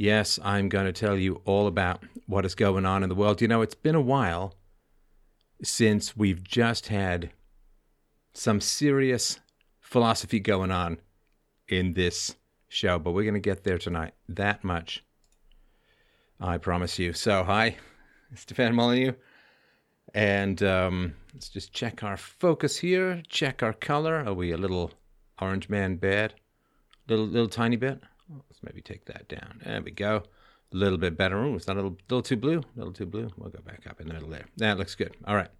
Yes, I'm going to tell you all about what is going on in the world. You know, it's been a while since we've just had some serious philosophy going on in this show, but we're going to get there tonight. That much, I promise you. So, hi, Stefan Molyneux. And um, let's just check our focus here, check our color. Are we a little orange man bad? Little, little tiny bit? Let's maybe take that down. There we go. A little bit better. Ooh, it's not a little, little too blue. A little too blue. We'll go back up in the middle there. That looks good. All right.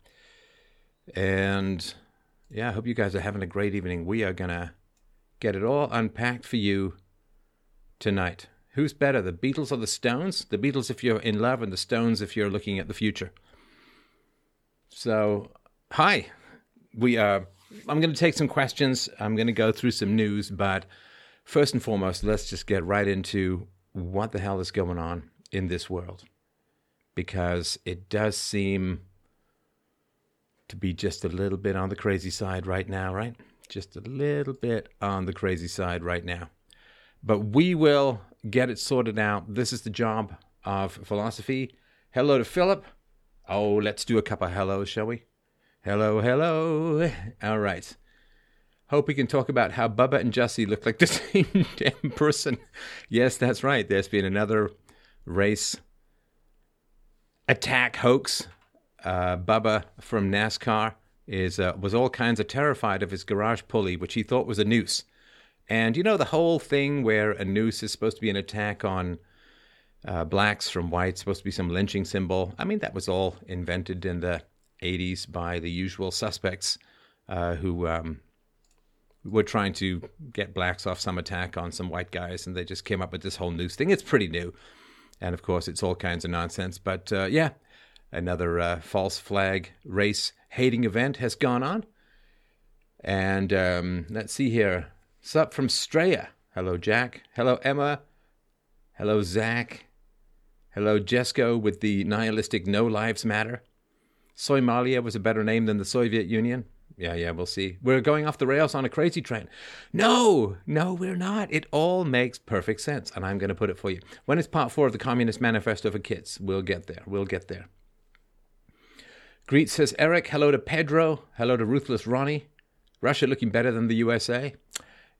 And yeah, I hope you guys are having a great evening. We are going to get it all unpacked for you tonight. Who's better, the Beatles or the Stones? The Beatles if you're in love, and the Stones if you're looking at the future. So, hi. We are. I'm going to take some questions. I'm going to go through some news, but first and foremost, let's just get right into what the hell is going on in this world. Because it does seem to be just a little bit on the crazy side right now, right? Just a little bit on the crazy side right now. But we will get it sorted out. This is the job of philosophy. Hello to Philip. Oh, let's do a couple of hellos, shall we? Hello, hello. All right. Hope we can talk about how Bubba and Jussie look like the same damn person. Yes, that's right. There's been another race attack hoax. Uh, Bubba from NASCAR is uh, was all kinds of terrified of his garage pulley, which he thought was a noose. And you know the whole thing where a noose is supposed to be an attack on uh, blacks from whites, supposed to be some lynching symbol. I mean, that was all invented in the 80s by the usual suspects uh, who um, were trying to get blacks off some attack on some white guys, and they just came up with this whole noose thing. It's pretty new, and of course, it's all kinds of nonsense. But uh, yeah, another uh, false flag race hating event has gone on, and um, let's see here. Sup from Straya. Hello, Jack. Hello, Emma. Hello, Zach. Hello, Jesco with the nihilistic No Lives Matter. Somalia was a better name than the Soviet Union. Yeah, yeah, we'll see. We're going off the rails on a crazy train. No, no, we're not. It all makes perfect sense, and I'm going to put it for you. When is part four of the Communist Manifesto for Kids? We'll get there. We'll get there. Greet says Eric. Hello to Pedro. Hello to Ruthless Ronnie. Russia looking better than the USA.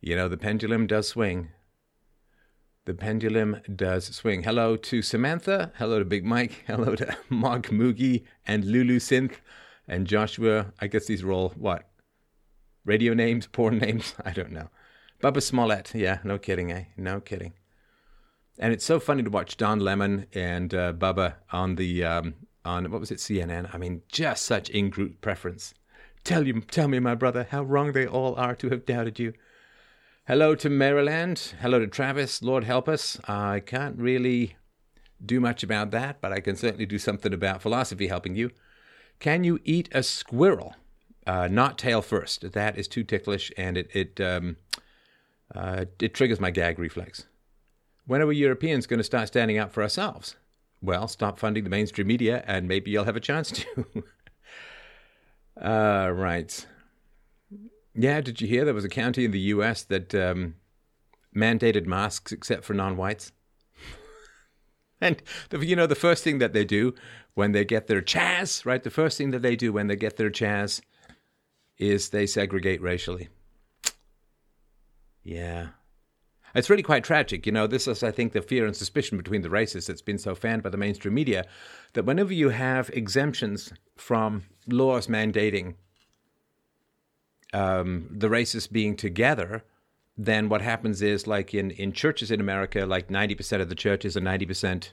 You know, the pendulum does swing. The pendulum does swing. Hello to Samantha. Hello to Big Mike. Hello to Mark Moogie and Lulu Synth and Joshua. I guess these are all what? Radio names, porn names? I don't know. Bubba Smollett. Yeah, no kidding, eh? No kidding. And it's so funny to watch Don Lemon and uh, Bubba on the um, on what was it CNN? I mean, just such in-group preference. Tell you, tell me, my brother, how wrong they all are to have doubted you. Hello to Maryland. Hello to Travis. Lord help us. I can't really do much about that, but I can certainly do something about philosophy helping you. Can you eat a squirrel? Uh, not tail first. That is too ticklish, and it it um, uh, it triggers my gag reflex. When are we Europeans going to start standing up for ourselves? Well, stop funding the mainstream media, and maybe you'll have a chance to. uh, right. Yeah, did you hear there was a county in the U.S. that um, mandated masks except for non-whites? and the, you know the first thing that they do when they get their chaz, right? The first thing that they do when they get their chaz is they segregate racially. Yeah. It's really quite tragic. You know, this is, I think, the fear and suspicion between the races that's been so fanned by the mainstream media that whenever you have exemptions from laws mandating um, the races being together, then what happens is, like in, in churches in America, like 90% of the churches are 90%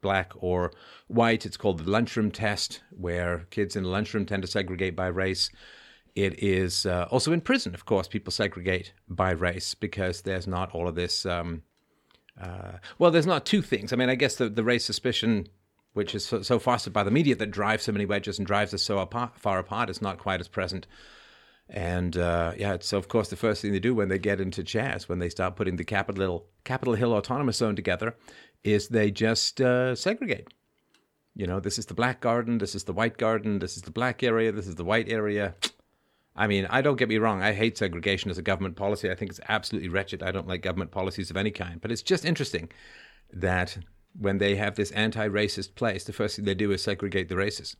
black or white. It's called the lunchroom test, where kids in the lunchroom tend to segregate by race. It is uh, also in prison, of course, people segregate by race because there's not all of this. Um, uh, well, there's not two things. I mean, I guess the, the race suspicion, which is so, so, fostered by the media that drives so many wedges and drives us so apart, far apart, is not quite as present. And uh, yeah, so of course, the first thing they do when they get into Chaz, when they start putting the Capitol, Capitol Hill Autonomous Zone together, is they just uh, segregate. You know, this is the black garden, this is the white garden, this is the black area, this is the white area. I mean, I don't get me wrong. I hate segregation as a government policy. I think it's absolutely wretched. I don't like government policies of any kind. But it's just interesting that when they have this anti racist place, the first thing they do is segregate the races.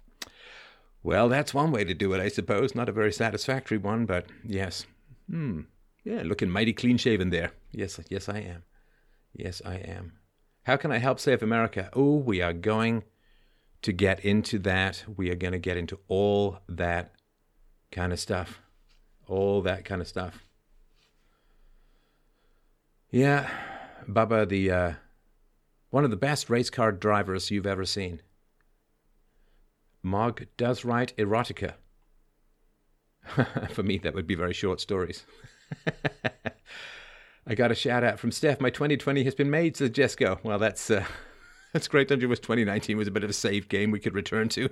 Well, that's one way to do it, I suppose. Not a very satisfactory one, but yes. Hmm. Yeah, looking mighty clean shaven there. Yes, yes, I am. Yes, I am. How can I help save America? Oh, we are going to get into that. We are going to get into all that kind of stuff. All that kind of stuff. Yeah, Bubba, the uh, one of the best race car drivers you've ever seen. Mog does write erotica. For me, that would be very short stories. I got a shout out from Steph. My 2020 has been made, says Jesco. Well, that's uh, that's great. Don't you wish 2019 was a bit of a safe game we could return to?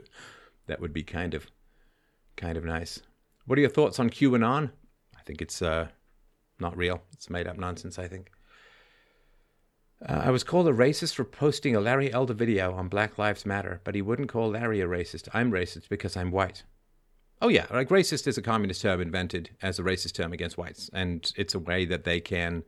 That would be kind of kind of nice. What are your thoughts on QAnon? I think it's uh, not real. It's made up nonsense. I think. Uh, I was called a racist for posting a Larry Elder video on Black Lives Matter, but he wouldn't call Larry a racist. I'm racist because I'm white. Oh, yeah, like racist is a communist term invented as a racist term against whites, and it's a way that they can.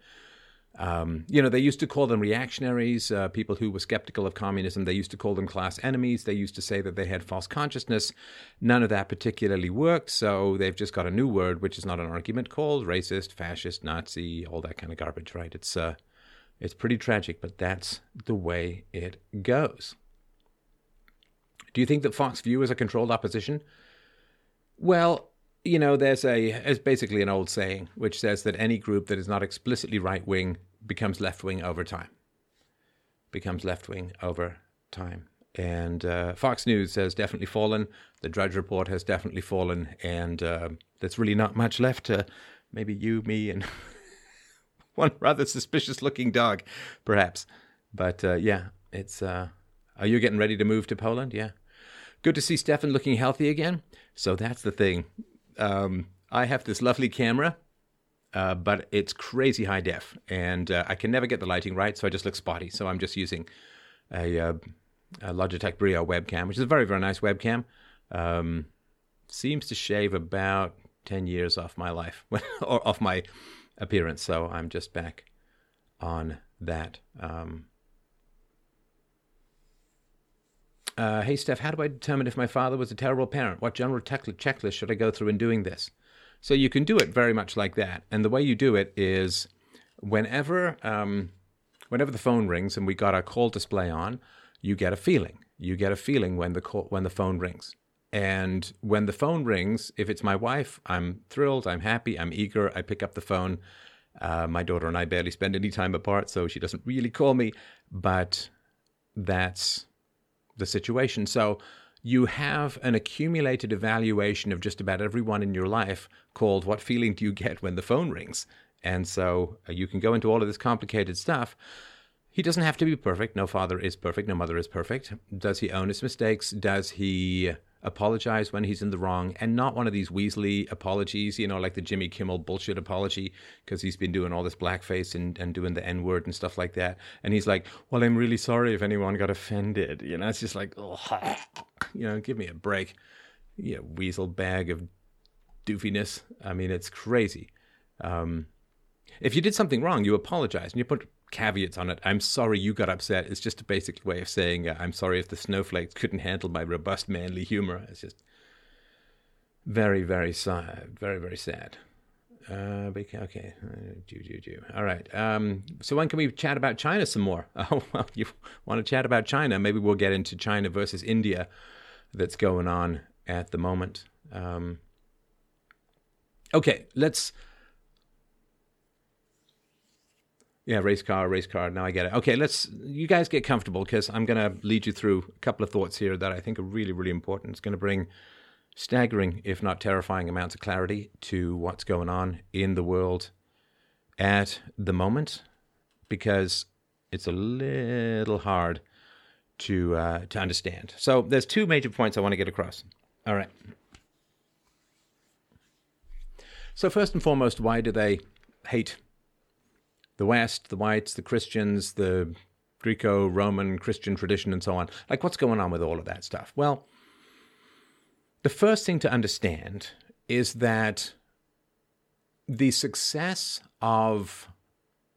Um, you know, they used to call them reactionaries, uh, people who were skeptical of communism. They used to call them class enemies. They used to say that they had false consciousness. None of that particularly worked, so they've just got a new word, which is not an argument, called racist, fascist, Nazi, all that kind of garbage, right? It's uh, it's pretty tragic, but that's the way it goes. Do you think that Fox News is a controlled opposition? Well, you know, there's a it's basically an old saying which says that any group that is not explicitly right wing becomes left wing over time. Becomes left wing over time. And uh, Fox News has definitely fallen. The Drudge Report has definitely fallen, and uh, there's really not much left to maybe you, me, and one rather suspicious looking dog, perhaps. But uh, yeah, it's. Uh, are you getting ready to move to Poland? Yeah. Good to see Stefan looking healthy again. So that's the thing. Um, I have this lovely camera, uh, but it's crazy high def, and uh, I can never get the lighting right, so I just look spotty. So I'm just using a, uh, a Logitech Brio webcam, which is a very, very nice webcam. Um, seems to shave about 10 years off my life, or off my appearance. So I'm just back on that. Um, uh, hey, Steph, how do I determine if my father was a terrible parent? What general checklist should I go through in doing this? So you can do it very much like that. And the way you do it is whenever, um, whenever the phone rings and we got our call display on, you get a feeling. You get a feeling when the call, when the phone rings. And when the phone rings, if it's my wife, I'm thrilled, I'm happy, I'm eager. I pick up the phone. Uh, my daughter and I barely spend any time apart, so she doesn't really call me, but that's the situation. So you have an accumulated evaluation of just about everyone in your life called What Feeling Do You Get When the Phone Rings? And so uh, you can go into all of this complicated stuff. He doesn't have to be perfect. No father is perfect. No mother is perfect. Does he own his mistakes? Does he apologize when he's in the wrong and not one of these Weasley apologies, you know, like the Jimmy Kimmel bullshit apology because he's been doing all this blackface and, and doing the N word and stuff like that. And he's like, well, I'm really sorry if anyone got offended. You know, it's just like, oh, you know, give me a break. Know, weasel bag of doofiness. I mean, it's crazy. Um, if you did something wrong, you apologize and you put caveats on it. I'm sorry you got upset. It's just a basic way of saying uh, I'm sorry if the snowflakes couldn't handle my robust manly humor. It's just very, very sad. Very, very sad. Uh, okay. Uh, All right. Um, so when can we chat about China some more? Oh, well, you want to chat about China? Maybe we'll get into China versus India that's going on at the moment. Um, okay, let's Yeah, race car, race car. Now I get it. Okay, let's. You guys get comfortable because I'm going to lead you through a couple of thoughts here that I think are really, really important. It's going to bring staggering, if not terrifying, amounts of clarity to what's going on in the world at the moment, because it's a little hard to uh, to understand. So there's two major points I want to get across. All right. So first and foremost, why do they hate the West, the whites, the Christians, the Greco Roman Christian tradition, and so on. Like, what's going on with all of that stuff? Well, the first thing to understand is that the success of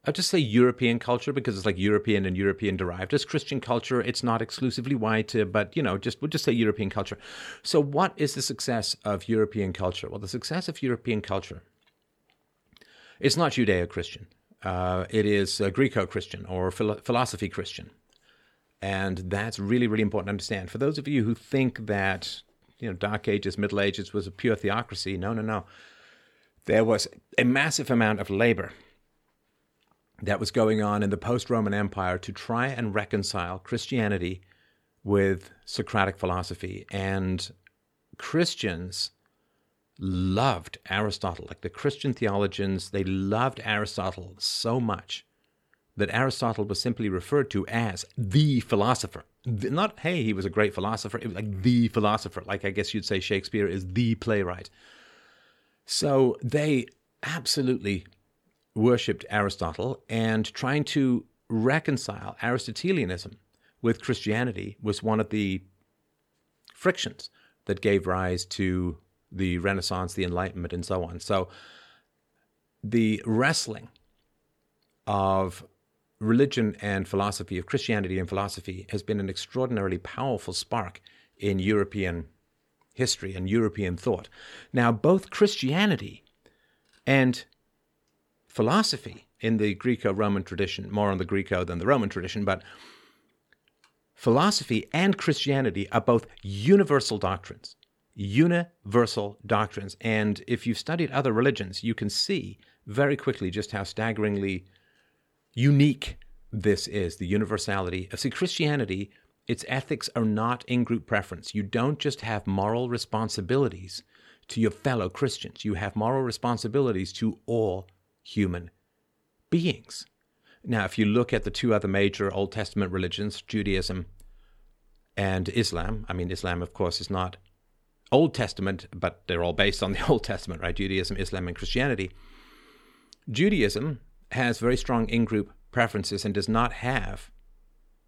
I'll just say European culture because it's like European and European derived. As Christian culture, it's not exclusively white, uh, but you know, just we'll just say European culture. So, what is the success of European culture? Well, the success of European culture it's not Judeo-Christian. Uh, it is uh, Greco-Christian or philo- philosophy Christian, and that's really really important to understand. For those of you who think that you know Dark Ages, Middle Ages was a pure theocracy, no, no, no. There was a massive amount of labor that was going on in the post Roman Empire to try and reconcile Christianity with Socratic philosophy. And Christians loved Aristotle. Like the Christian theologians, they loved Aristotle so much that Aristotle was simply referred to as the philosopher. Not, hey, he was a great philosopher. It was like the philosopher. Like I guess you'd say Shakespeare is the playwright. So they absolutely worshipped Aristotle and trying to reconcile Aristotelianism with Christianity was one of the frictions that gave rise to the Renaissance, the Enlightenment, and so on. So the wrestling of religion and philosophy, of Christianity and philosophy, has been an extraordinarily powerful spark in European history and European thought. Now, both Christianity and philosophy in the Greco Roman tradition, more on the Greco than the Roman tradition, but philosophy and Christianity are both universal doctrines universal doctrines. And if you've studied other religions, you can see very quickly just how staggeringly unique this is the universality. of See, Christianity, its ethics are not in group preference. You don't just have moral responsibilities to your fellow Christians, you have moral responsibilities to all human beings. Now, if you look at the two other major Old Testament religions, Judaism and Islam, I mean, Islam, of course, is not Old Testament, but they're all based on the Old Testament, right? Judaism, Islam, and Christianity. Judaism has very strong in group preferences and does not have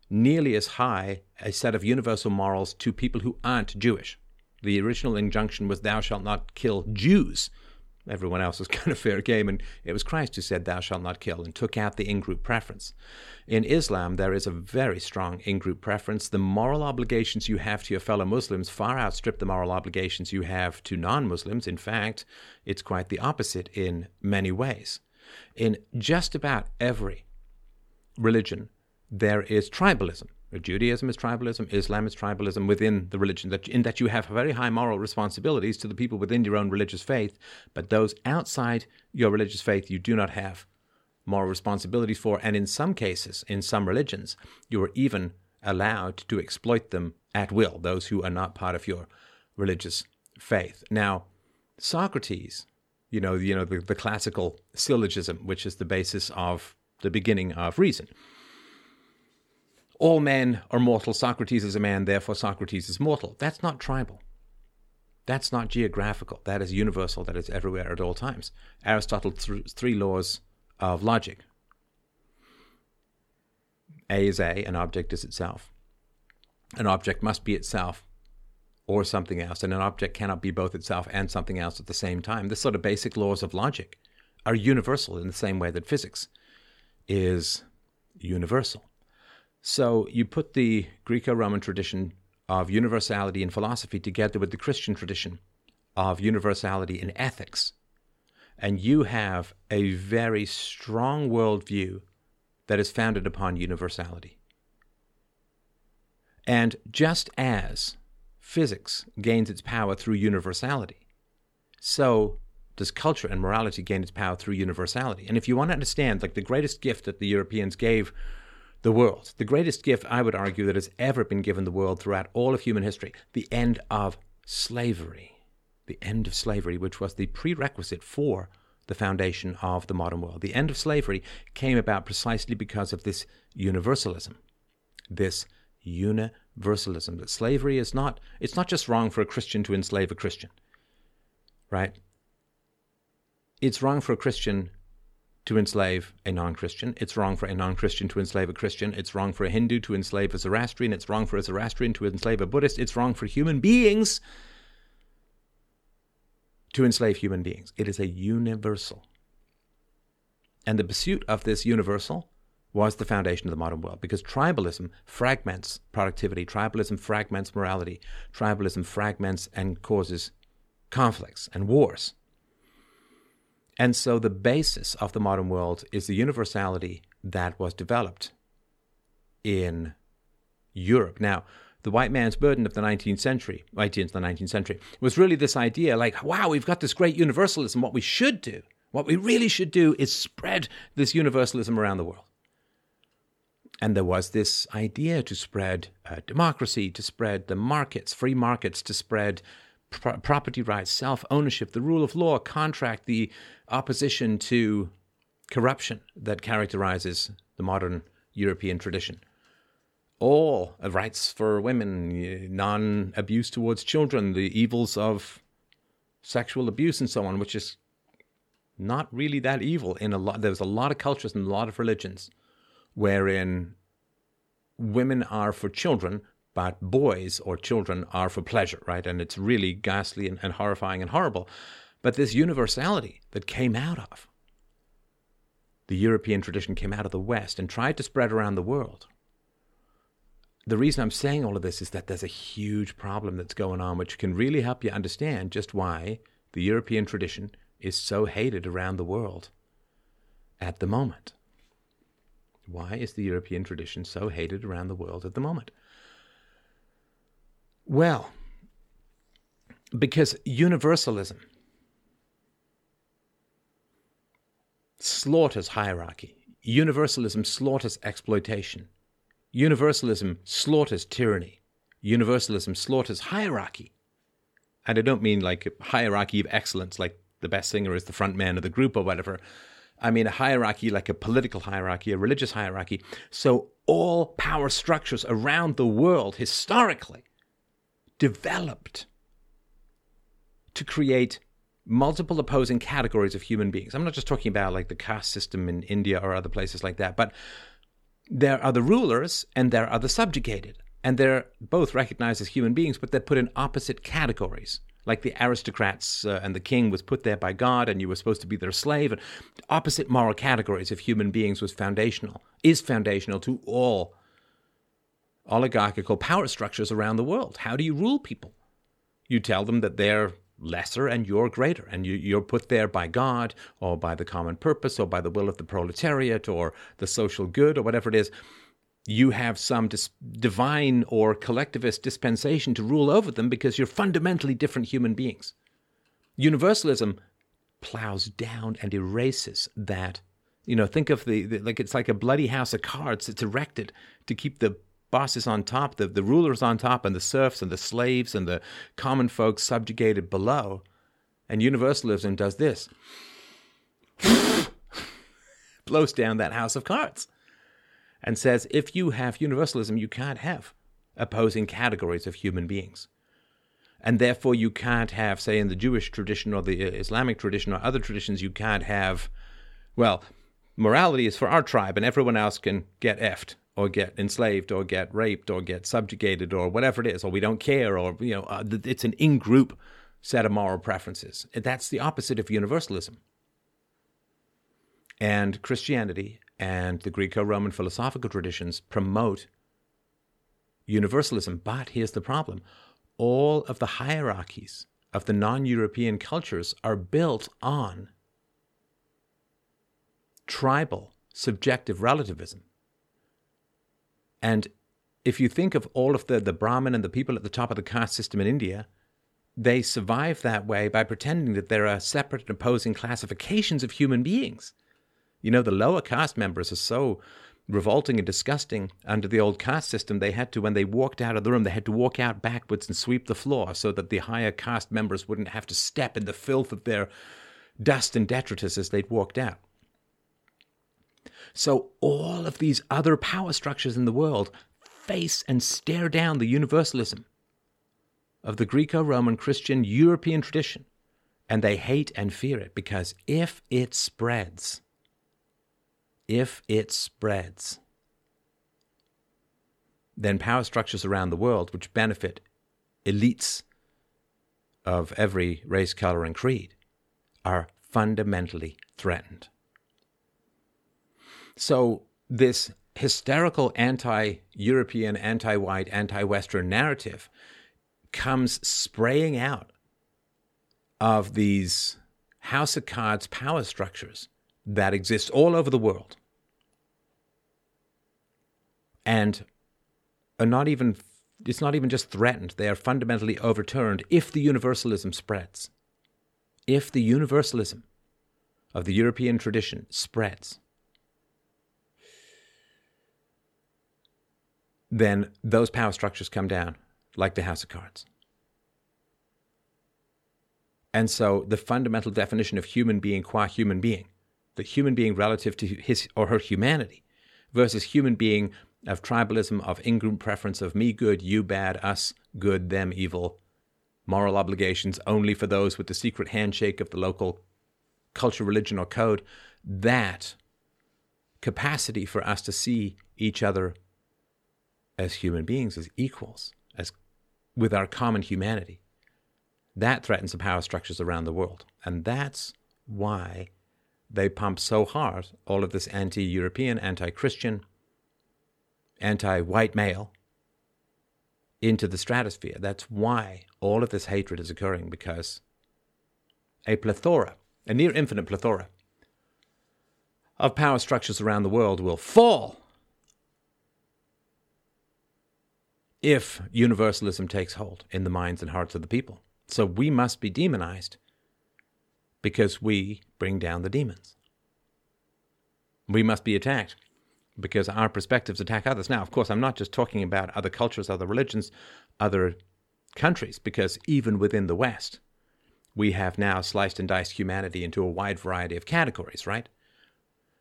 nearly as high a set of universal morals to people who aren't Jewish. The original injunction was, Thou shalt not kill Jews everyone else was kind of fair game. And it was Christ who said, Thou shalt not kill, and took out the in group preference. In Islam, there is a very strong in group preference. The moral obligations you have to your fellow Muslims far outstrip the moral obligations you have to non Muslims. In fact, it's quite the opposite in many ways. In just about every religion, there is tribalism. Judaism is tribalism, Islam is tribalism within the religion, that, in that you have very high moral responsibilities to the people within your own religious faith, but those outside your religious faith you do not have moral responsibilities for. And in some cases, in some religions, you are even allowed to exploit them at will, those who are not part of your religious faith. Now, Socrates, you know, you know the, the classical syllogism, which is the basis of the beginning of reason all men are mortal. Socrates is a man, therefore Socrates is mortal. That's not tribal. That's not geographical. That is universal. That is everywhere at all times. Aristotle's three laws of logic. A is A, an object is itself. An object must be itself or something else, and an object cannot be both itself and something else at the same time. The sort of basic laws of logic are universal in the same way that physics is universal. So you put the Greco Roman tradition of universality in philosophy together with the Christian tradition of universality in ethics, and you have a very strong worldview that is founded upon universality. And just as physics gains its power through universality, so does culture and morality gain its power through universality. And if you want to understand, like the greatest gift that the Europeans gave the world. The greatest gift, I would argue, that has ever been given the world throughout all of human history the end of slavery. The end of slavery, which was the prerequisite for the foundation of the modern world. The end of slavery came about precisely because of this universalism. This universalism that slavery is not it's not just wrong for a Christian to enslave a Christian. Right? It's wrong for a Christian to enslave a non Christian. It's wrong for a non Christian to enslave a Christian. It's wrong for a Hindu to enslave a Zoroastrian. It's wrong for a Zoroastrian to enslave a Buddhist. It's wrong for human beings to enslave human beings. It is a universal And the pursuit of this universal was the foundation of the modern world because tribalism fragments productivity, tribalism fragments morality, tribalism fragments and causes conflicts and wars. And so the basis of the modern world is the universality that was developed in Europe. Now, the white man's burden of the 19th century, right into the 19th century, was really this idea like, wow, we've got this great universalism. What we should do, what we really should do is spread this universalism around the world. And there was this idea to spread uh, democracy, to spread the markets, free markets, to spread pr- property rights, self ownership, the rule of law, contract, the opposition to corruption that characterizes the modern European tradition. All rights for women, non abuse towards children, the evils of sexual abuse, and so on, which is not really that evil in a lot. There's a lot of cultures and a lot of religions wherein women are for children, but boys or children are for pleasure, right? And it's really ghastly and, and horrifying and horrible. But this universality that came out of the European tradition came out of the West and tried to spread around the world. The reason I'm saying all of this is that there's a huge problem that's going on, which can really help you understand just why the European tradition is so hated around the world at the moment. Why is the European tradition so hated around the world at the moment? Well, because universalism slaughters hierarchy, universalism slaughters exploitation, universalism slaughters tyranny, universalism slaughters hierarchy. And I don't mean like hierarchy of excellence, like the best singer is the front man of the group or whatever. I mean, a hierarchy like a political hierarchy, a religious hierarchy. So all power structures around the world historically developed to create multiple opposing categories of human beings. I'm not just talking about like the caste system in India or other places like that, but there are the rulers and there are the subjugated. And they're both recognized as human beings, but they're put in opposite categories like the aristocrats uh, and the king was put there by God and you were supposed to be their slave. And opposite moral categories of human beings was foundational, is foundational to all oligarchical power structures around the world. How do you rule people? You tell them that they're lesser and you're greater, and you, you're put there by God or by the common purpose or by the will of the proletariat or the social good or whatever it is you have some dis- divine or collectivist dispensation to rule over them because you're fundamentally different human beings. Universalism plows down and erases that. You know, think of the, the, like it's like a bloody house of cards. It's erected to keep the bosses on top, the, the rulers on top, and the serfs and the slaves and the common folks subjugated below. And universalism does this blows down that house of cards and says if you have universalism, you can't have opposing categories of human beings. And therefore, you can't have, say, in the Jewish tradition or the uh, Islamic tradition or other traditions, you can't have, well, morality is for our tribe and everyone else can get effed or get enslaved or get raped or get subjugated or whatever it is, or we don't care, or, you know, uh, it's an in group set of moral preferences. That's the opposite of universalism. And Christianity and the Greco Roman philosophical traditions promote universalism. But here's the problem all of the hierarchies of the non European cultures are built on tribal subjective relativism. And if you think of all of the, the Brahmin and the people at the top of the caste system in India, they survive that way by pretending that there are separate and opposing classifications of human beings. You know, the lower caste members are so revolting and disgusting under the old caste system. They had to, when they walked out of the room, they had to walk out backwards and sweep the floor so that the higher caste members wouldn't have to step in the filth of their dust and detritus as they'd walked out. So all of these other power structures in the world face and stare down the universalism of the Greco Roman Christian European tradition, and they hate and fear it because if it spreads, if it spreads, then power structures around the world which benefit elites of every race, color, and creed are fundamentally threatened. So, this hysterical anti European, anti white, anti Western narrative comes spraying out of these House of Cards power structures that exist all over the world. And are not even it's not even just threatened. They are fundamentally overturned if the universalism spreads. If the universalism of the european tradition spreads then those power structures come down like the house of cards. And so the fundamental definition of human being qua human being, the human being relative to his or her humanity, versus human being of tribalism, of in-group preference, of me good, you bad, us good, them evil, moral obligations only for those with the secret handshake of the local culture, religion, or code, that capacity for us to see each other as human beings, as equals, as with our common humanity, that threatens the power structures around the world. And that's why they pump so hard all of this anti European, anti Christian, anti white male into the stratosphere. That's why all of this hatred is occurring because a plethora, a near infinite plethora of power structures around the world will fall if universalism takes hold in the minds and hearts of the people. So we must be demonized because we bring down the demons. We must be attacked because our perspectives attack others. Now, of course, I'm not just talking about other cultures, other religions, other countries, because even within the West, we have now sliced and diced humanity into a wide variety of categories, right?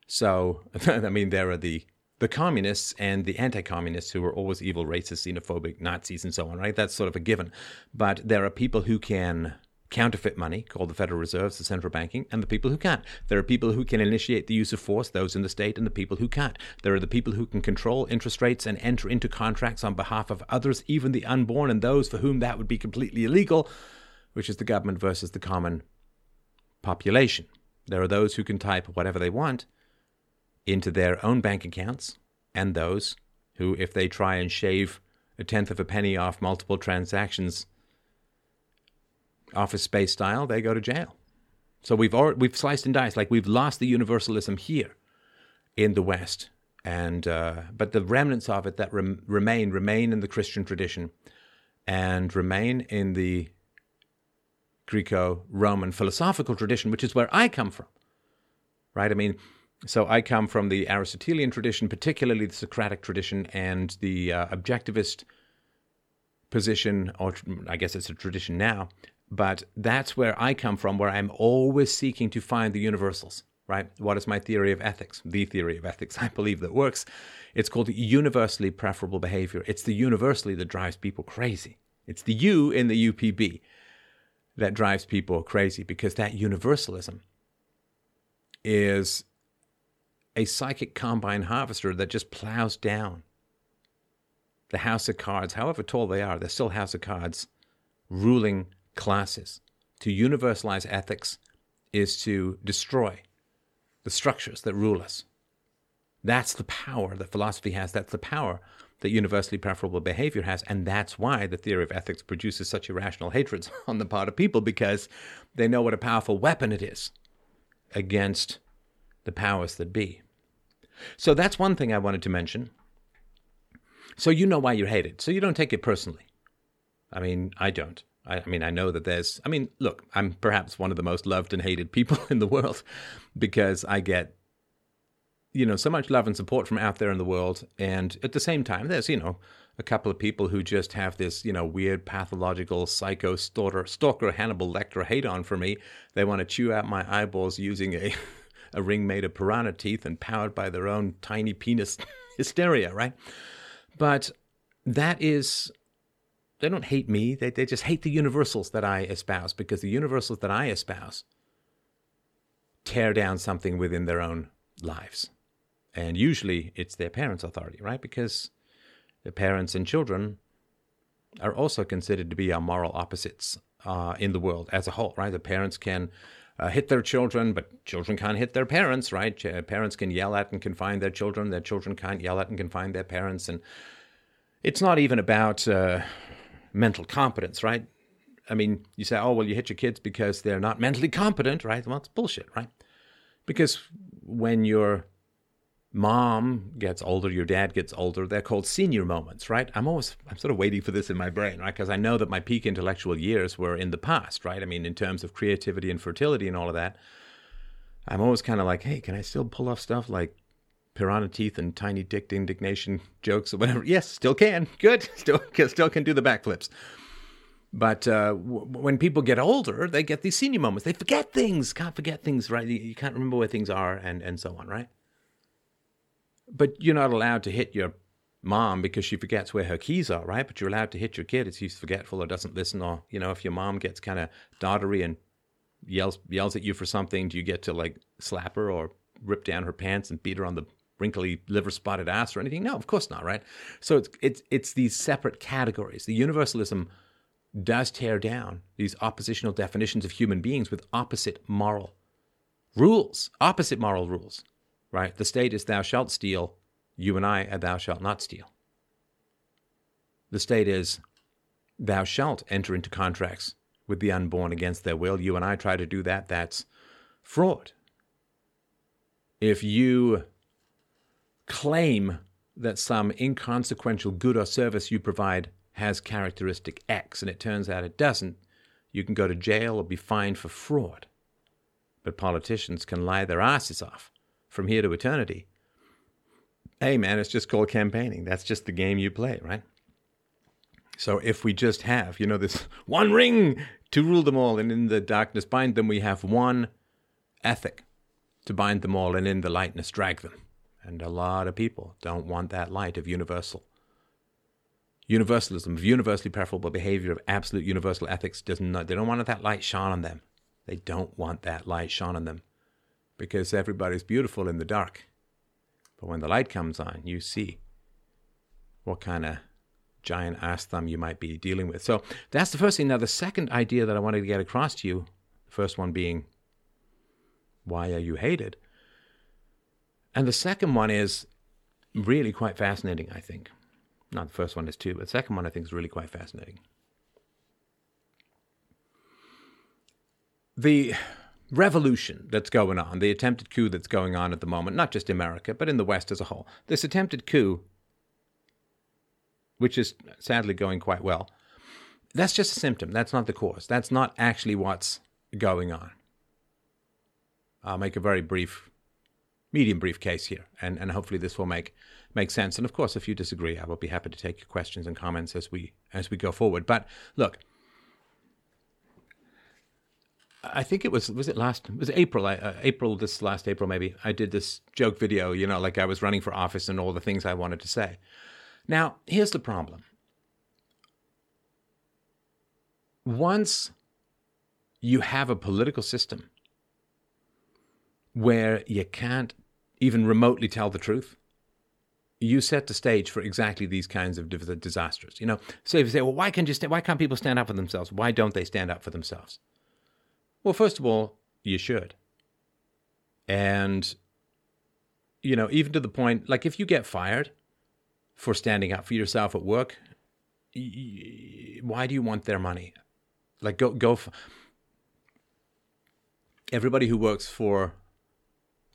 So, I mean, there are the the communists and the anti-communists who are always evil, racist, xenophobic, Nazis, and so on, right? That's sort of a given. But there are people who can counterfeit money, called the Federal Reserves, the central banking, and the people who can't. There are people who can initiate the use of force, those in the state, and the people who can't. There are the people who can control interest rates and enter into contracts on behalf of others, even the unborn, and those for whom that would be completely illegal, which is the government versus the common population. There are those who can type whatever they want into their own bank accounts, and those who, if they try and shave a tenth of a penny off multiple transactions, office space style, they go to jail. So we've already, we've sliced and diced, like we've lost the universalism here in the West, and uh, but the remnants of it that rem- remain remain in the Christian tradition, and remain in the Greco-Roman philosophical tradition, which is where I come from. Right? I mean, so I come from the Aristotelian tradition, particularly the Socratic tradition, and the uh, objectivist position, or I guess it's a tradition now, but that's where I come from, where I'm always seeking to find the universals, right? What is my theory of ethics? The theory of ethics I believe that works. It's called universally preferable behavior. It's the universally that drives people crazy. It's the U in the UPB that drives people crazy because that universalism is a psychic combine harvester that just plows down the house of cards, however tall they are, they're still house of cards, ruling classes. To universalize ethics is to destroy the structures that rule us. That's the power that philosophy has. That's the power that universally preferable behavior has. And that's why the theory of ethics produces such irrational hatreds on the part of people because they know what a powerful weapon it is against the powers that be. So that's one thing I wanted to mention. So you know why you're hated. So you don't take it personally. I mean, I don't. I, I, mean, I know that there's, I mean, look, I'm perhaps one of the most loved and hated people in the world because I get, you know, so much love and support from out there in the world. And at the same time, there's, you know, a couple of people who just have this, you know, weird pathological psycho stalker, stalker Hannibal Lecter hate on for me. They want to chew out my eyeballs using a a ring made of piranha teeth and powered by their own tiny penis hysteria, right? But that is, they don't hate me. They, they just hate the universals that I espouse because the universals that I espouse tear down something within their own lives. And usually it's their parents' authority, right? Because the parents and children are also considered to be our moral opposites uh, in the world as a whole, right? The parents can uh, hit their children, but children can't hit their parents, right? Ch- parents can yell at and confine their children. Their children can't yell at and confine their parents. And it's not even about uh, mental competence, right? I mean, you say, oh, well, you hit your kids because they're not mentally competent, right? Well, it's bullshit, right? Because when your mom gets older, your dad gets older, they're called senior moments, right? I'm always, I'm sort of waiting for this in my brain, right? Because I know that my peak intellectual years were in the past, right? I mean, in terms of creativity and fertility and all of that, I'm always kind of like, hey, can I still pull off stuff like piranha teeth and tiny dick indignation jokes or whatever? Yes, still can. Good. Still, still can do the backflips. But uh, w- when people get older, they get these senior moments. They forget things, can't forget things, right? You can't remember where things are, and, and so on, right? But you're not allowed to hit your mom because she forgets where her keys are, right? But you're allowed to hit your kid if she's forgetful or doesn't listen, or you know, if your mom gets kind of doddery and yells yells at you for something, do you get to like slap her or rip down her pants and beat her on the wrinkly liver spotted ass or anything? No, of course not, right? So it's it's it's these separate categories. The universalism does tear down these oppositional definitions of human beings with opposite moral rules, opposite moral rules, right? The state is thou shalt steal, you and I are thou shalt not steal. The state is thou shalt enter into contracts with the unborn against their will. You and I try to do that, that's fraud. If you claim that some inconsequential good or service you provide has characteristic X and it turns out it doesn't, you can go to jail or be fined for fraud. But politicians can lie their asses off from here to eternity. Hey, man, it's just called campaigning. That's just the game you play, right? So if we just have, you know, this one ring to rule them all, and in the darkness bind them, we have one ethic to bind them all, and in the lightness drag them. And a lot of people don't want that light of universal universalism, of universally preferable behavior, of absolute universal ethics, does not, they don't want that light shone on them. They don't want that light shone on them because everybody's beautiful in the dark. But when the light comes on, you see what kind of giant ass thumb you might be dealing with. So that's the first thing. Now, the second idea that I wanted to get across to you, the first one being, why are you hated? And the second one is really quite fascinating, I think. Not the first one is too, but the second one I think is really quite fascinating. The revolution that's going on, the attempted coup that's going on at the moment, not just America, but in the West as a whole, this attempted coup, which is sadly going quite well, that's just a symptom. That's not the cause. That's not actually what's going on. I'll make a very brief, medium brief case here, and, and hopefully this will make make sense. And of course, if you disagree, I will be happy to take your questions and comments as we as we go forward. But look, I think it was was it last was it April uh, April this last April maybe I did this joke video. You know, like I was running for office and all the things I wanted to say. Now, here's the problem. Once you have a political system where you can't even remotely tell the truth, you set the stage for exactly these kinds of disasters. You know, so if you say, well, why can't you why can't people stand up for themselves? Why don't they stand up for themselves? Well, first of all, you should. And you know, even to the point, like if you get fired for standing up for yourself at work, why do you want their money? Like go go. F- Everybody who works for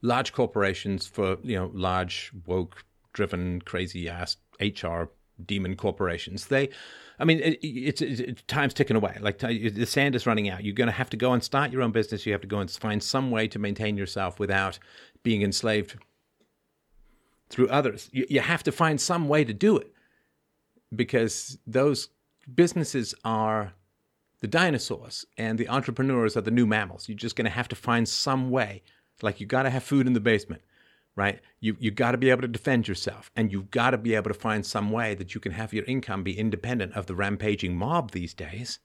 large corporations, for you know, large woke driven, crazy ass HR demon corporations. They, I mean, it, it's, it's, time's ticking away. Like the sand is running out. You're going to have to go and start your own business. You have to go and find some way to maintain yourself without being enslaved through others. You, you have to find some way to do it because those businesses are the dinosaurs and the entrepreneurs are the new mammals. You're just going to have to find some way. Like you got to have food in the basement right? You you got to be able to defend yourself, and you've got to be able to find some way that you can have your income be independent of the rampaging mob these days.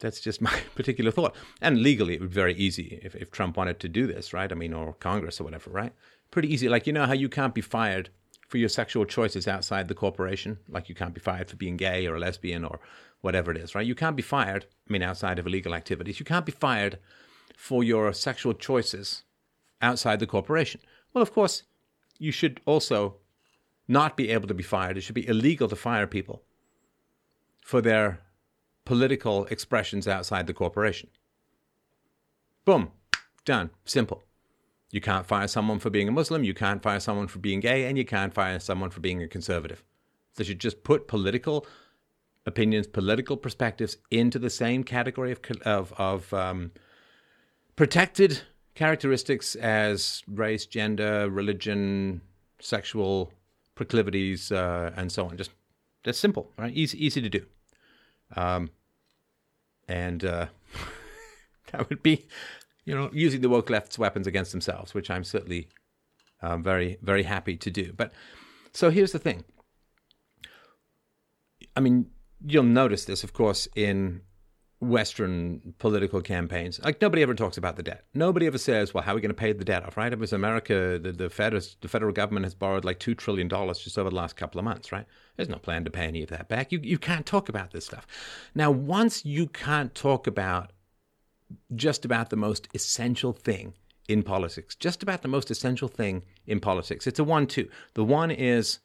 That's just my particular thought. And legally, it would be very easy if, if Trump wanted to do this, right? I mean, or Congress or whatever, right? Pretty easy. Like you know how you can't be fired for your sexual choices outside the corporation. Like you can't be fired for being gay or a lesbian or whatever it is, right? You can't be fired, I mean, outside of illegal activities. You can't be fired for your sexual choices outside the corporation. Well, of course, you should also not be able to be fired. It should be illegal to fire people for their political expressions outside the corporation. Boom, done, simple. You can't fire someone for being a Muslim, you can't fire someone for being gay, and you can't fire someone for being a conservative. They should just put political opinions, political perspectives into the same category of, of, of um, protected characteristics as race, gender, religion, sexual proclivities, uh, and so on. Just that's simple, right? Easy, easy to do. Um, and uh, that would be you know, using the woke left's weapons against themselves, which I'm certainly um, very, very happy to do. But so here's the thing. I mean, you'll notice this, of course, in Western political campaigns. Like nobody ever talks about the debt. Nobody ever says, "Well, how are we going to pay the debt off?" Right? It was America. The the, Fed, the federal government has borrowed like two trillion dollars just over the last couple of months. Right? There's no plan to pay any of that back. You you can't talk about this stuff. Now, once you can't talk about just about the most essential thing in politics. Just about the most essential thing in politics. It's a one two. The one is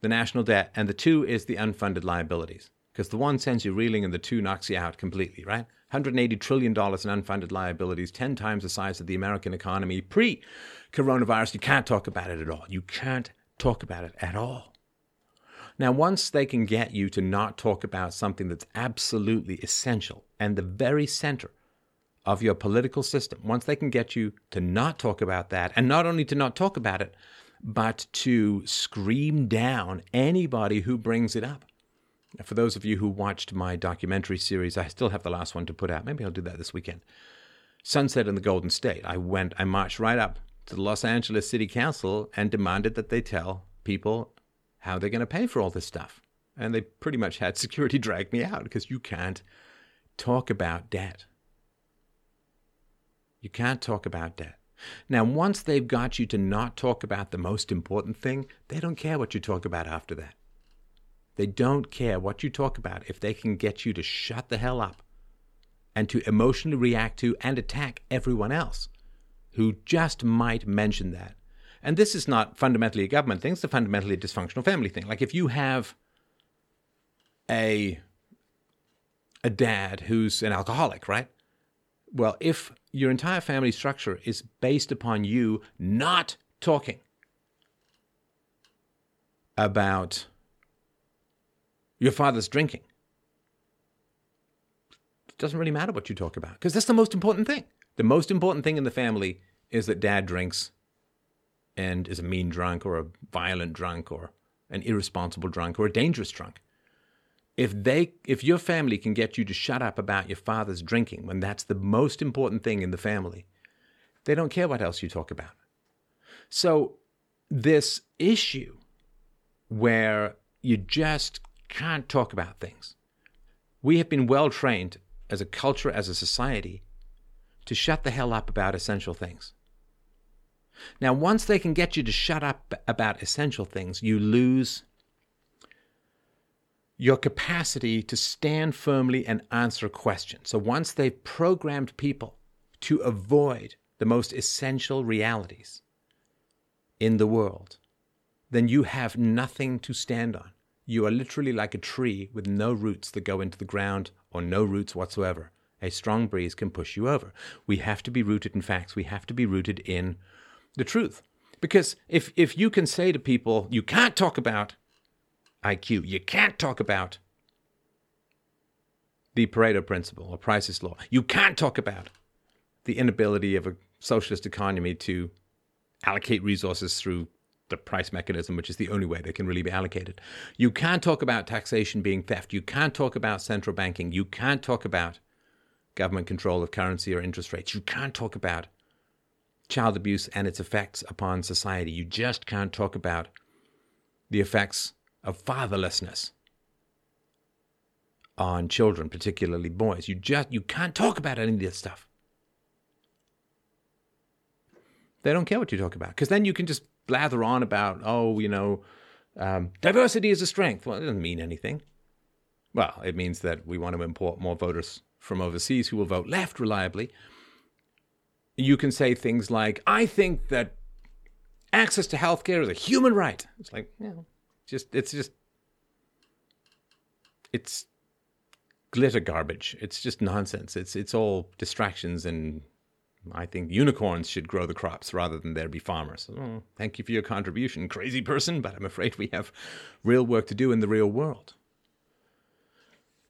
the national debt, and the two is the unfunded liabilities. Because the one sends you reeling and the two knocks you out completely, right? $180 trillion in unfunded liabilities, 10 times the size of the American economy pre coronavirus. You can't talk about it at all. You can't talk about it at all. Now, once they can get you to not talk about something that's absolutely essential and the very center of your political system, once they can get you to not talk about that, and not only to not talk about it, but to scream down anybody who brings it up. For those of you who watched my documentary series, I still have the last one to put out. Maybe I'll do that this weekend. Sunset in the Golden State. I went, I marched right up to the Los Angeles City Council and demanded that they tell people how they're going to pay for all this stuff. And they pretty much had security drag me out because you can't talk about debt. You can't talk about debt. Now, once they've got you to not talk about the most important thing, they don't care what you talk about after that. They don't care what you talk about if they can get you to shut the hell up and to emotionally react to and attack everyone else who just might mention that. And this is not fundamentally a government thing, it's a fundamentally dysfunctional family thing. Like if you have a a dad who's an alcoholic, right? Well, if your entire family structure is based upon you not talking about your father's drinking, it doesn't really matter what you talk about because that's the most important thing. The most important thing in the family is that dad drinks and is a mean drunk or a violent drunk or an irresponsible drunk or a dangerous drunk. If they if your family can get you to shut up about your father's drinking when that's the most important thing in the family they don't care what else you talk about. So this issue where you just can't talk about things we have been well trained as a culture as a society to shut the hell up about essential things now once they can get you to shut up about essential things you lose your capacity to stand firmly and answer questions. So once they've programmed people to avoid the most essential realities in the world, then you have nothing to stand on. You are literally like a tree with no roots that go into the ground or no roots whatsoever. A strong breeze can push you over. We have to be rooted in facts. We have to be rooted in the truth. Because if, if you can say to people, you can't talk about IQ. You can't talk about the Pareto principle or Price's law. You can't talk about the inability of a socialist economy to allocate resources through the price mechanism, which is the only way they can really be allocated. You can't talk about taxation being theft. You can't talk about central banking. You can't talk about government control of currency or interest rates. You can't talk about child abuse and its effects upon society. You just can't talk about the effects of fatherlessness on children, particularly boys. You just you can't talk about any of this stuff. They don't care what you talk about because then you can just blather on about oh you know Um, diversity is a strength. Well, it doesn't mean anything. Well, it means that we want to import more voters from overseas who will vote left reliably. You can say things like, I think that access to healthcare is a human right. It's like, yeah, just it's just it's glitter garbage. It's just nonsense. It's it's all distractions and I think unicorns should grow the crops rather than there be farmers. Oh, thank you for your contribution, crazy person, but I'm afraid we have real work to do in the real world.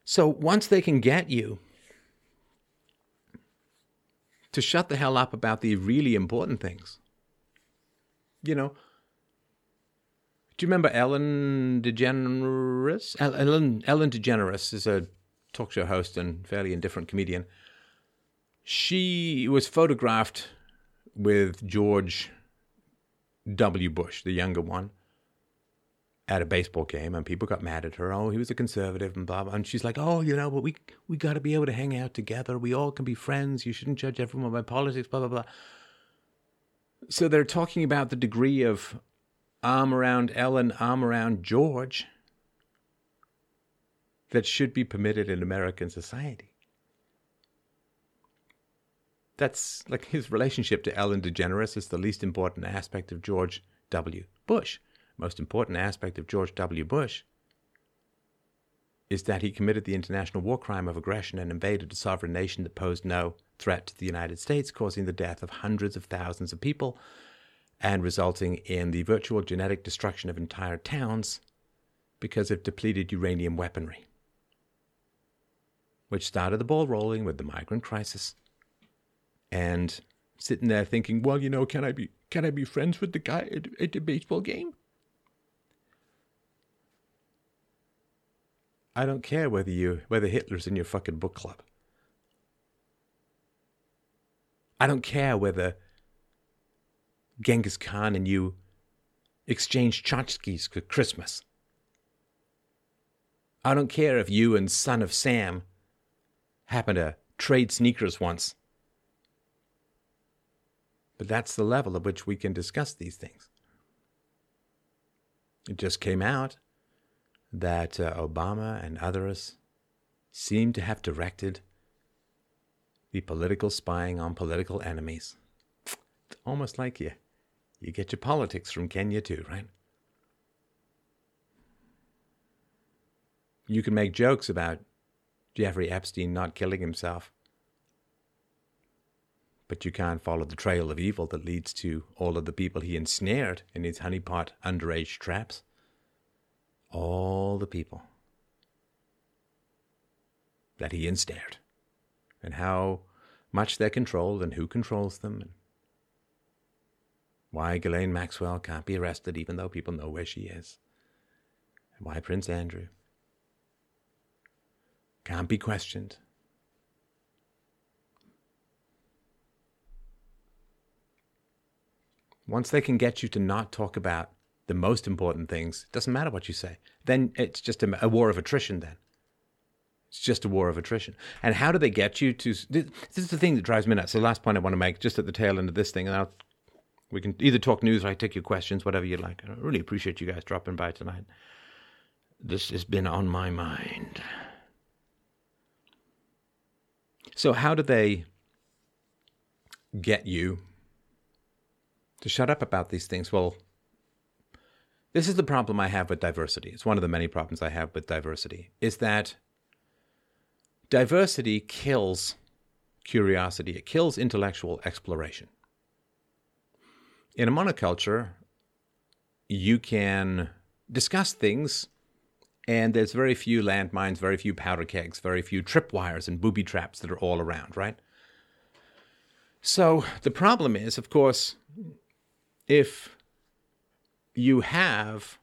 So once they can get you to shut the hell up about the really important things, you know, do you remember Ellen DeGeneres? Ellen, Ellen DeGeneres is a talk show host and fairly indifferent comedian. She was photographed with George W. Bush, the younger one, at a baseball game, and people got mad at her. Oh, he was a conservative, and blah blah. And she's like, "Oh, you know, but we we got to be able to hang out together. We all can be friends. You shouldn't judge everyone by politics." Blah blah blah. So they're talking about the degree of arm around Ellen, arm around George that should be permitted in American society. That's like his relationship to Ellen DeGeneres is the least important aspect of George W. Bush. Most important aspect of George W. Bush is that he committed the international war crime of aggression and invaded a sovereign nation that posed no threat to the United States, causing the death of hundreds of thousands of people and resulting in the virtual genetic destruction of entire towns because of depleted uranium weaponry, which started the ball rolling with the migrant crisis. And sitting there thinking, well, you know, can I be can I be friends with the guy at, at the baseball game? I don't care whether you whether Hitler's in your fucking book club. I don't care whether Genghis Khan and you exchange tchotchkes for Christmas. I don't care if you and Son of Sam happen to trade sneakers once. But that's the level at which we can discuss these things. It just came out that uh, Obama and others seem to have directed the political spying on political enemies. It's almost like you you get your politics from Kenya too, right? You can make jokes about Jeffrey Epstein not killing himself, but you can't follow the trail of evil that leads to all of the people he ensnared in his honeypot underage traps. All the people that he ensnared, and how much they're controlled and who controls them, and why Ghislaine Maxwell can't be arrested even though people know where she is. And why Prince Andrew can't be questioned. Once they can get you to not talk about the most important things, it doesn't matter what you say. Then it's just a, a war of attrition then. It's just a war of attrition. And how do they get you to? This is the thing that drives me nuts. The last point I want to make, just at the tail end of this thing, and I'll we can either talk news or I take your questions, whatever you like. I really appreciate you guys dropping by tonight. This has been on my mind. So, how do they get you to shut up about these things? Well, this is the problem I have with diversity. It's one of the many problems I have with diversity, is that diversity kills curiosity, it kills intellectual exploration in a monoculture, you can discuss things, and there's very few landmines, very few powder kegs, very few tripwires and booby traps that are all around, right? So the problem is, of course, if you have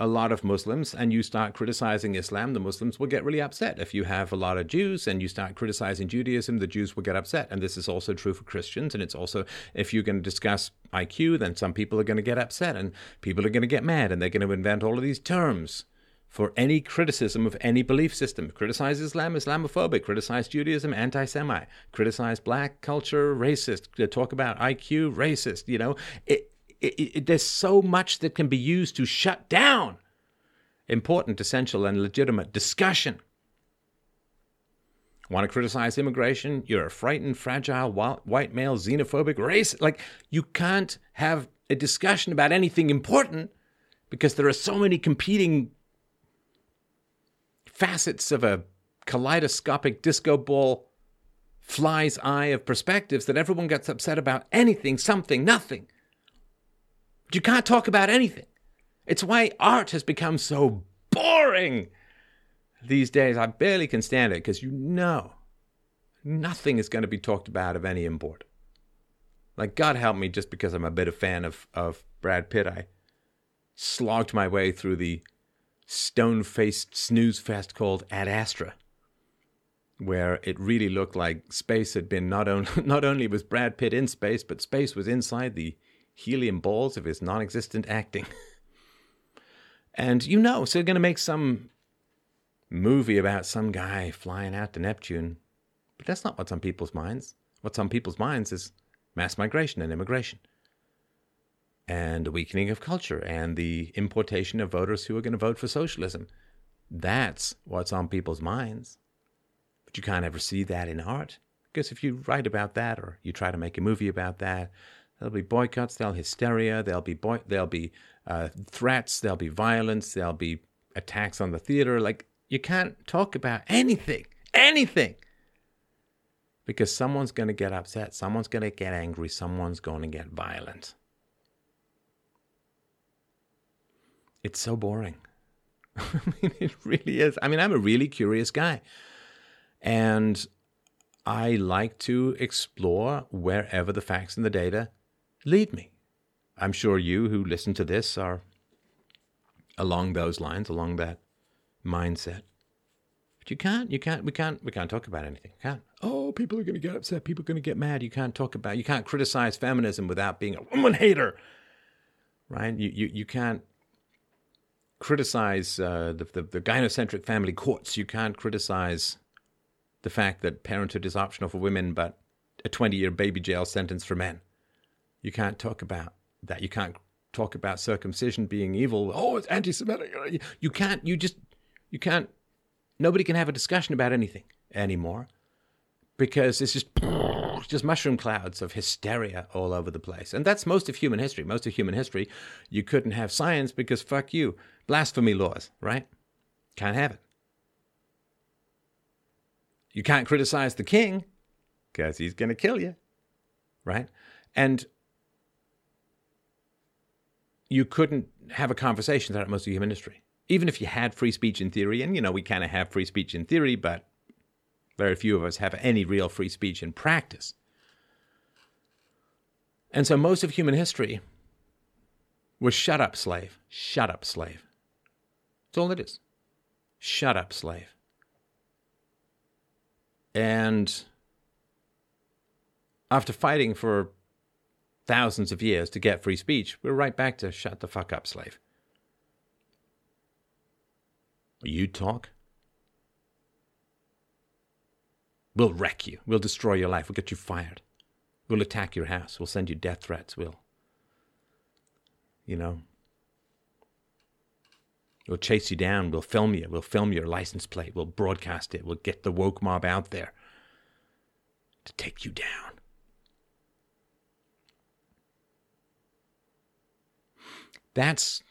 a lot of Muslims and you start criticizing Islam, the Muslims will get really upset. If you have a lot of Jews and you start criticizing Judaism, the Jews will get upset. And this is also true for Christians. And it's also, if you're going to discuss IQ, then some people are going to get upset and people are going to get mad and they're going to invent all of these terms for any criticism of any belief system. Criticize Islam, Islamophobic. Criticize Judaism, anti Semite. Criticize black culture, racist. Uh, talk about IQ, racist. You know, it, it, it, there's so much that can be used to shut down important, essential, and legitimate discussion. Want to criticize immigration? You're a frightened, fragile, white male, xenophobic race. Like, you can't have a discussion about anything important because there are so many competing facets of a kaleidoscopic disco ball fly's eye of perspectives that everyone gets upset about anything, something, nothing. But you can't talk about anything. It's why art has become so boring these days. I barely can stand it because you know nothing is going to be talked about of any import. Like, God help me, just because I'm a bit of fan of, of Brad Pitt, I slogged my way through the stone faced snooze fest called Ad Astra where it really looked like space had been not only not only was Brad Pitt in space, but space was inside the helium balls of his non-existent acting. and you know, so they're going to make some movie about some guy flying out to Neptune, but that's not what's on people's minds. What's on people's minds is mass migration and immigration. And the weakening of culture and the importation of voters who are going to vote for socialism. That's what's on people's minds. But you can't ever see that in art. Because if you write about that or you try to make a movie about that, there'll be boycotts, there'll be hysteria, there'll be boy- there'll be uh, threats, there'll be violence, there'll be attacks on the theater. Like you can't talk about anything, anything, because someone's going to get upset, someone's going to get angry, someone's going to get violent. It's so boring. I mean, it really is. I mean, I'm a really curious guy. And I like to explore wherever the facts and the data lead me. I'm sure you who listen to this are along those lines, along that mindset. But you can't, you can't, we can't, we can't talk about anything. Can't. Oh, people are going to get upset. People are going to get mad. You can't talk about, you can't criticize feminism without being a woman hater, right? You, you, you can't criticize uh, the, the, the gynocentric family courts. You can't criticize the fact that parenthood is optional for women, but a 20 year baby jail sentence for men. You can't talk about that. You can't talk about circumcision being evil. Oh, it's anti Semitic. You can't, you just, you can't, nobody can have a discussion about anything anymore because it's just, just mushroom clouds of hysteria all over the place. And that's most of human history. Most of human history, you couldn't have science because fuck you. Blasphemy laws, right? Can't have it. You can't criticize the king because he's going to kill you, right? And you couldn't have a conversation throughout most of human history. Even if you had free speech in theory, and you know, we kind of have free speech in theory, but very few of us have any real free speech in practice. And so most of human history was shut up, slave. Shut up, slave. That's all it is. Shut up, slave. And after fighting for thousands of years to get free speech, we're right back to shut the fuck up, slave. You talk. We'll wreck you. We'll destroy your life. We'll get you fired. We'll attack your house. We'll send you death threats. We'll, you know, We'll chase you down. We'll film you. We'll film your license plate. We'll broadcast it. We'll get the woke mob out there to take you down. That's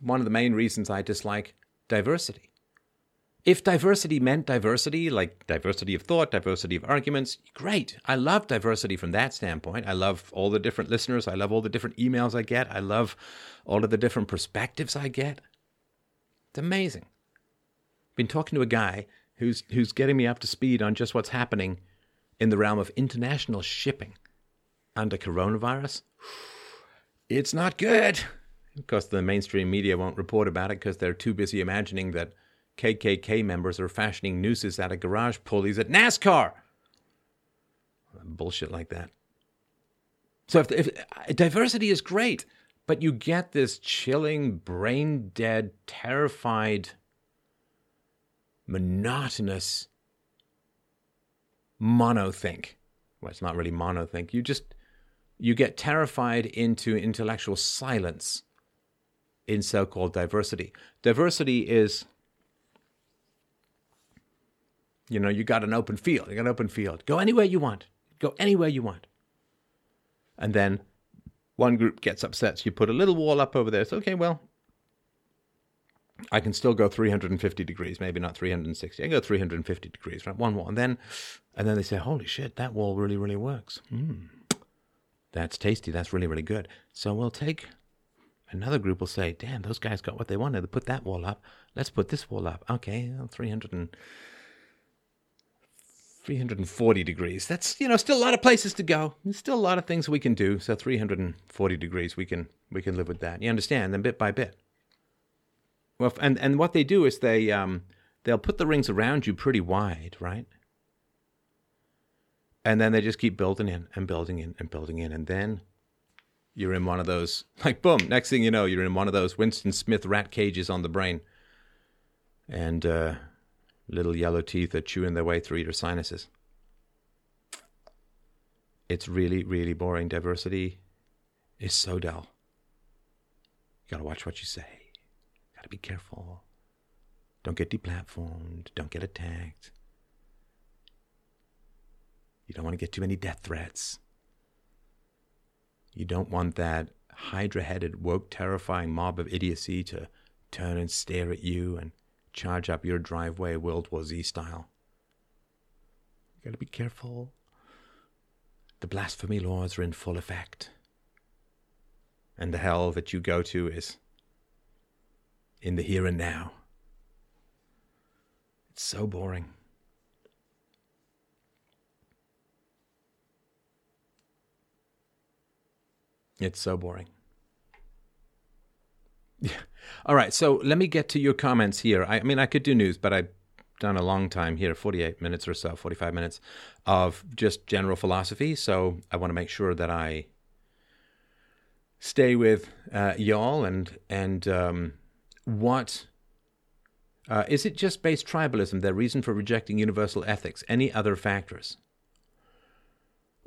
one of the main reasons I dislike diversity. If diversity meant diversity, like diversity of thought, diversity of arguments, great. I love diversity from that standpoint. I love all the different listeners. I love all the different emails I get. I love all of the different perspectives I get. It's amazing. Been talking to a guy who's who's getting me up to speed on just what's happening in the realm of international shipping under coronavirus. It's not good. Of course, the mainstream media won't report about it because they're too busy imagining that KKK members are fashioning nooses out of garage pulleys at NASCAR. Bullshit like that. So if, if diversity is great, but you get this chilling, brain dead, terrified, monotonous monothink. Well, it's not really monothink. You just you get terrified into intellectual silence in so called diversity. Diversity is, you know, you got an open field, you got an open field. Go anywhere you want, go anywhere you want. And then one group gets upset, so you put a little wall up over there. It's okay, well, I can still go 350 degrees, maybe not 360. I can go 350 degrees, right? One wall. And then, and then they say, holy shit, that wall really, really works. Mm. That's tasty. That's really, really good. So we'll take another group will say, damn, those guys got what they wanted. They put that wall up. Let's put this wall up. Okay, 300 and 340 degrees. That's, you know, still a lot of places to go. There's still a lot of things we can do. So 340 degrees, we can, we can live with that. You understand? Then bit by bit. Well, and and what they do is they um, they'll put the rings around you pretty wide, right? And then they just keep building in and building in and building in, and then you're in one of those like boom. Next thing you know, you're in one of those Winston Smith rat cages on the brain, and uh, little yellow teeth are chewing their way through your sinuses. It's really, really boring. Diversity is so dull. You gotta watch what you say. You Gotta be careful. Don't get deplatformed. Don't get attacked. You don't want to get too many death threats. You don't want that hydra headed, woke, terrifying mob of idiocy to turn and stare at you and charge up your driveway World War Z style. You gotta be careful. The blasphemy laws are in full effect. And the hell that you go to is in the here and now. It's so boring. It's so boring. Yeah. All right. So let me get to your comments here. I, I mean, I could do news, but I've done a long time here 48 minutes or so, 45 minutes of just general philosophy. So I want to make sure that I stay with uh, y'all and, and, um, what uh, is it just base tribalism, their reason for rejecting universal ethics? Any other factors?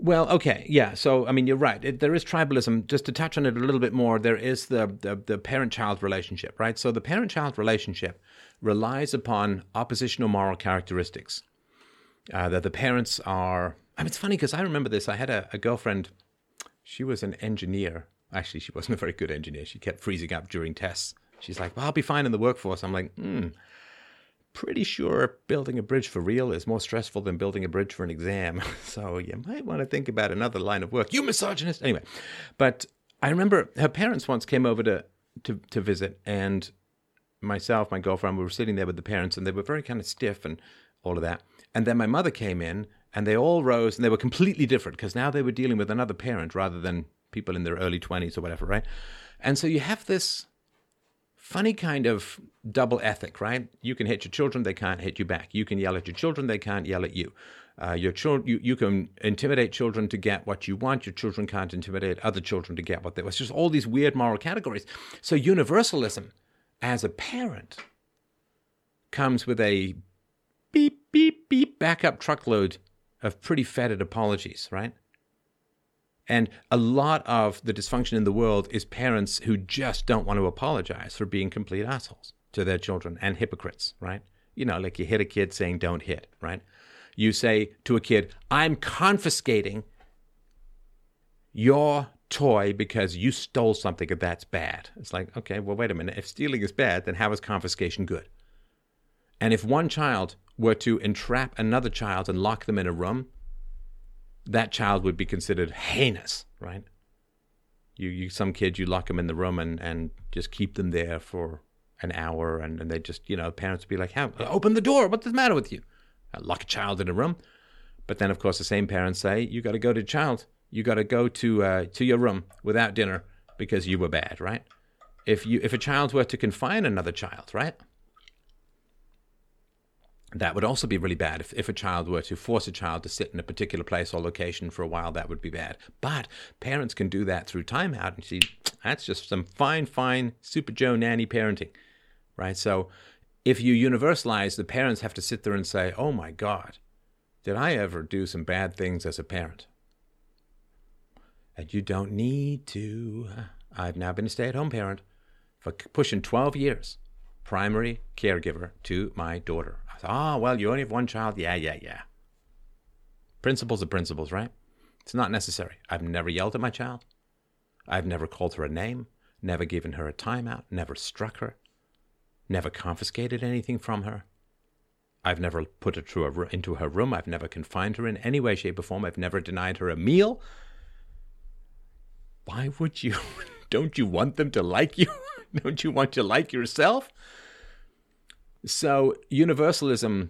Well, okay, yeah. So, I mean, you're right. It, there is tribalism. Just to touch on it a little bit more, there is the, the, the parent child relationship, right? So, the parent child relationship relies upon oppositional moral characteristics. Uh, that the parents are. I mean, it's funny because I remember this. I had a, a girlfriend, she was an engineer. Actually, she wasn't a very good engineer. She kept freezing up during tests. She's like, well, I'll be fine in the workforce. I'm like, hmm, pretty sure building a bridge for real is more stressful than building a bridge for an exam. so you might want to think about another line of work. You misogynist. Anyway, but I remember her parents once came over to, to, to visit, and myself, my girlfriend, we were sitting there with the parents, and they were very kind of stiff and all of that. And then my mother came in, and they all rose, and they were completely different because now they were dealing with another parent rather than people in their early 20s or whatever, right? And so you have this funny kind of double ethic, right? You can hit your children, they can't hit you back. You can yell at your children, they can't yell at you. Uh, your children, you, you can intimidate children to get what you want. Your children can't intimidate other children to get what they want. It's just all these weird moral categories. So universalism, as a parent, comes with a beep beep beep backup truckload of pretty fetid apologies, right? And a lot of the dysfunction in the world is parents who just don't want to apologize for being complete assholes to their children and hypocrites, right? You know, like you hit a kid saying, don't hit, right? You say to a kid, I'm confiscating your toy because you stole something and that's bad. It's like, okay, well, wait a minute. If stealing is bad, then how is confiscation good? And if one child were to entrap another child and lock them in a room, that child would be considered heinous, right? You, you some kids you lock them in the room and, and just keep them there for an hour, and, and they just you know parents would be like, "How open the door? What's the matter with you?" I lock a child in a room, but then of course the same parents say, "You got to go to child. You got to go to uh, to your room without dinner because you were bad, right?" If you if a child were to confine another child, right? That would also be really bad if, if a child were to force a child to sit in a particular place or location for a while that would be bad but parents can do that through timeout and see that's just some fine fine super joe nanny parenting right so if you universalize the parents have to sit there and say oh my god did i ever do some bad things as a parent and you don't need to. I've now been a stay at home parent for pushing 12 years, primary caregiver to my daughter. Oh, well, you only have one child. Yeah, yeah, yeah. Principles are principles, right? It's not necessary. I've never yelled at my child. I've never called her a name, never given her a timeout, never struck her, never confiscated anything from her. I've never put her a, into her room. I've never confined her in any way, shape, or form. I've never denied her a meal. Why would you? Don't you want them to like you? Don't you want to like yourself? So, universalism,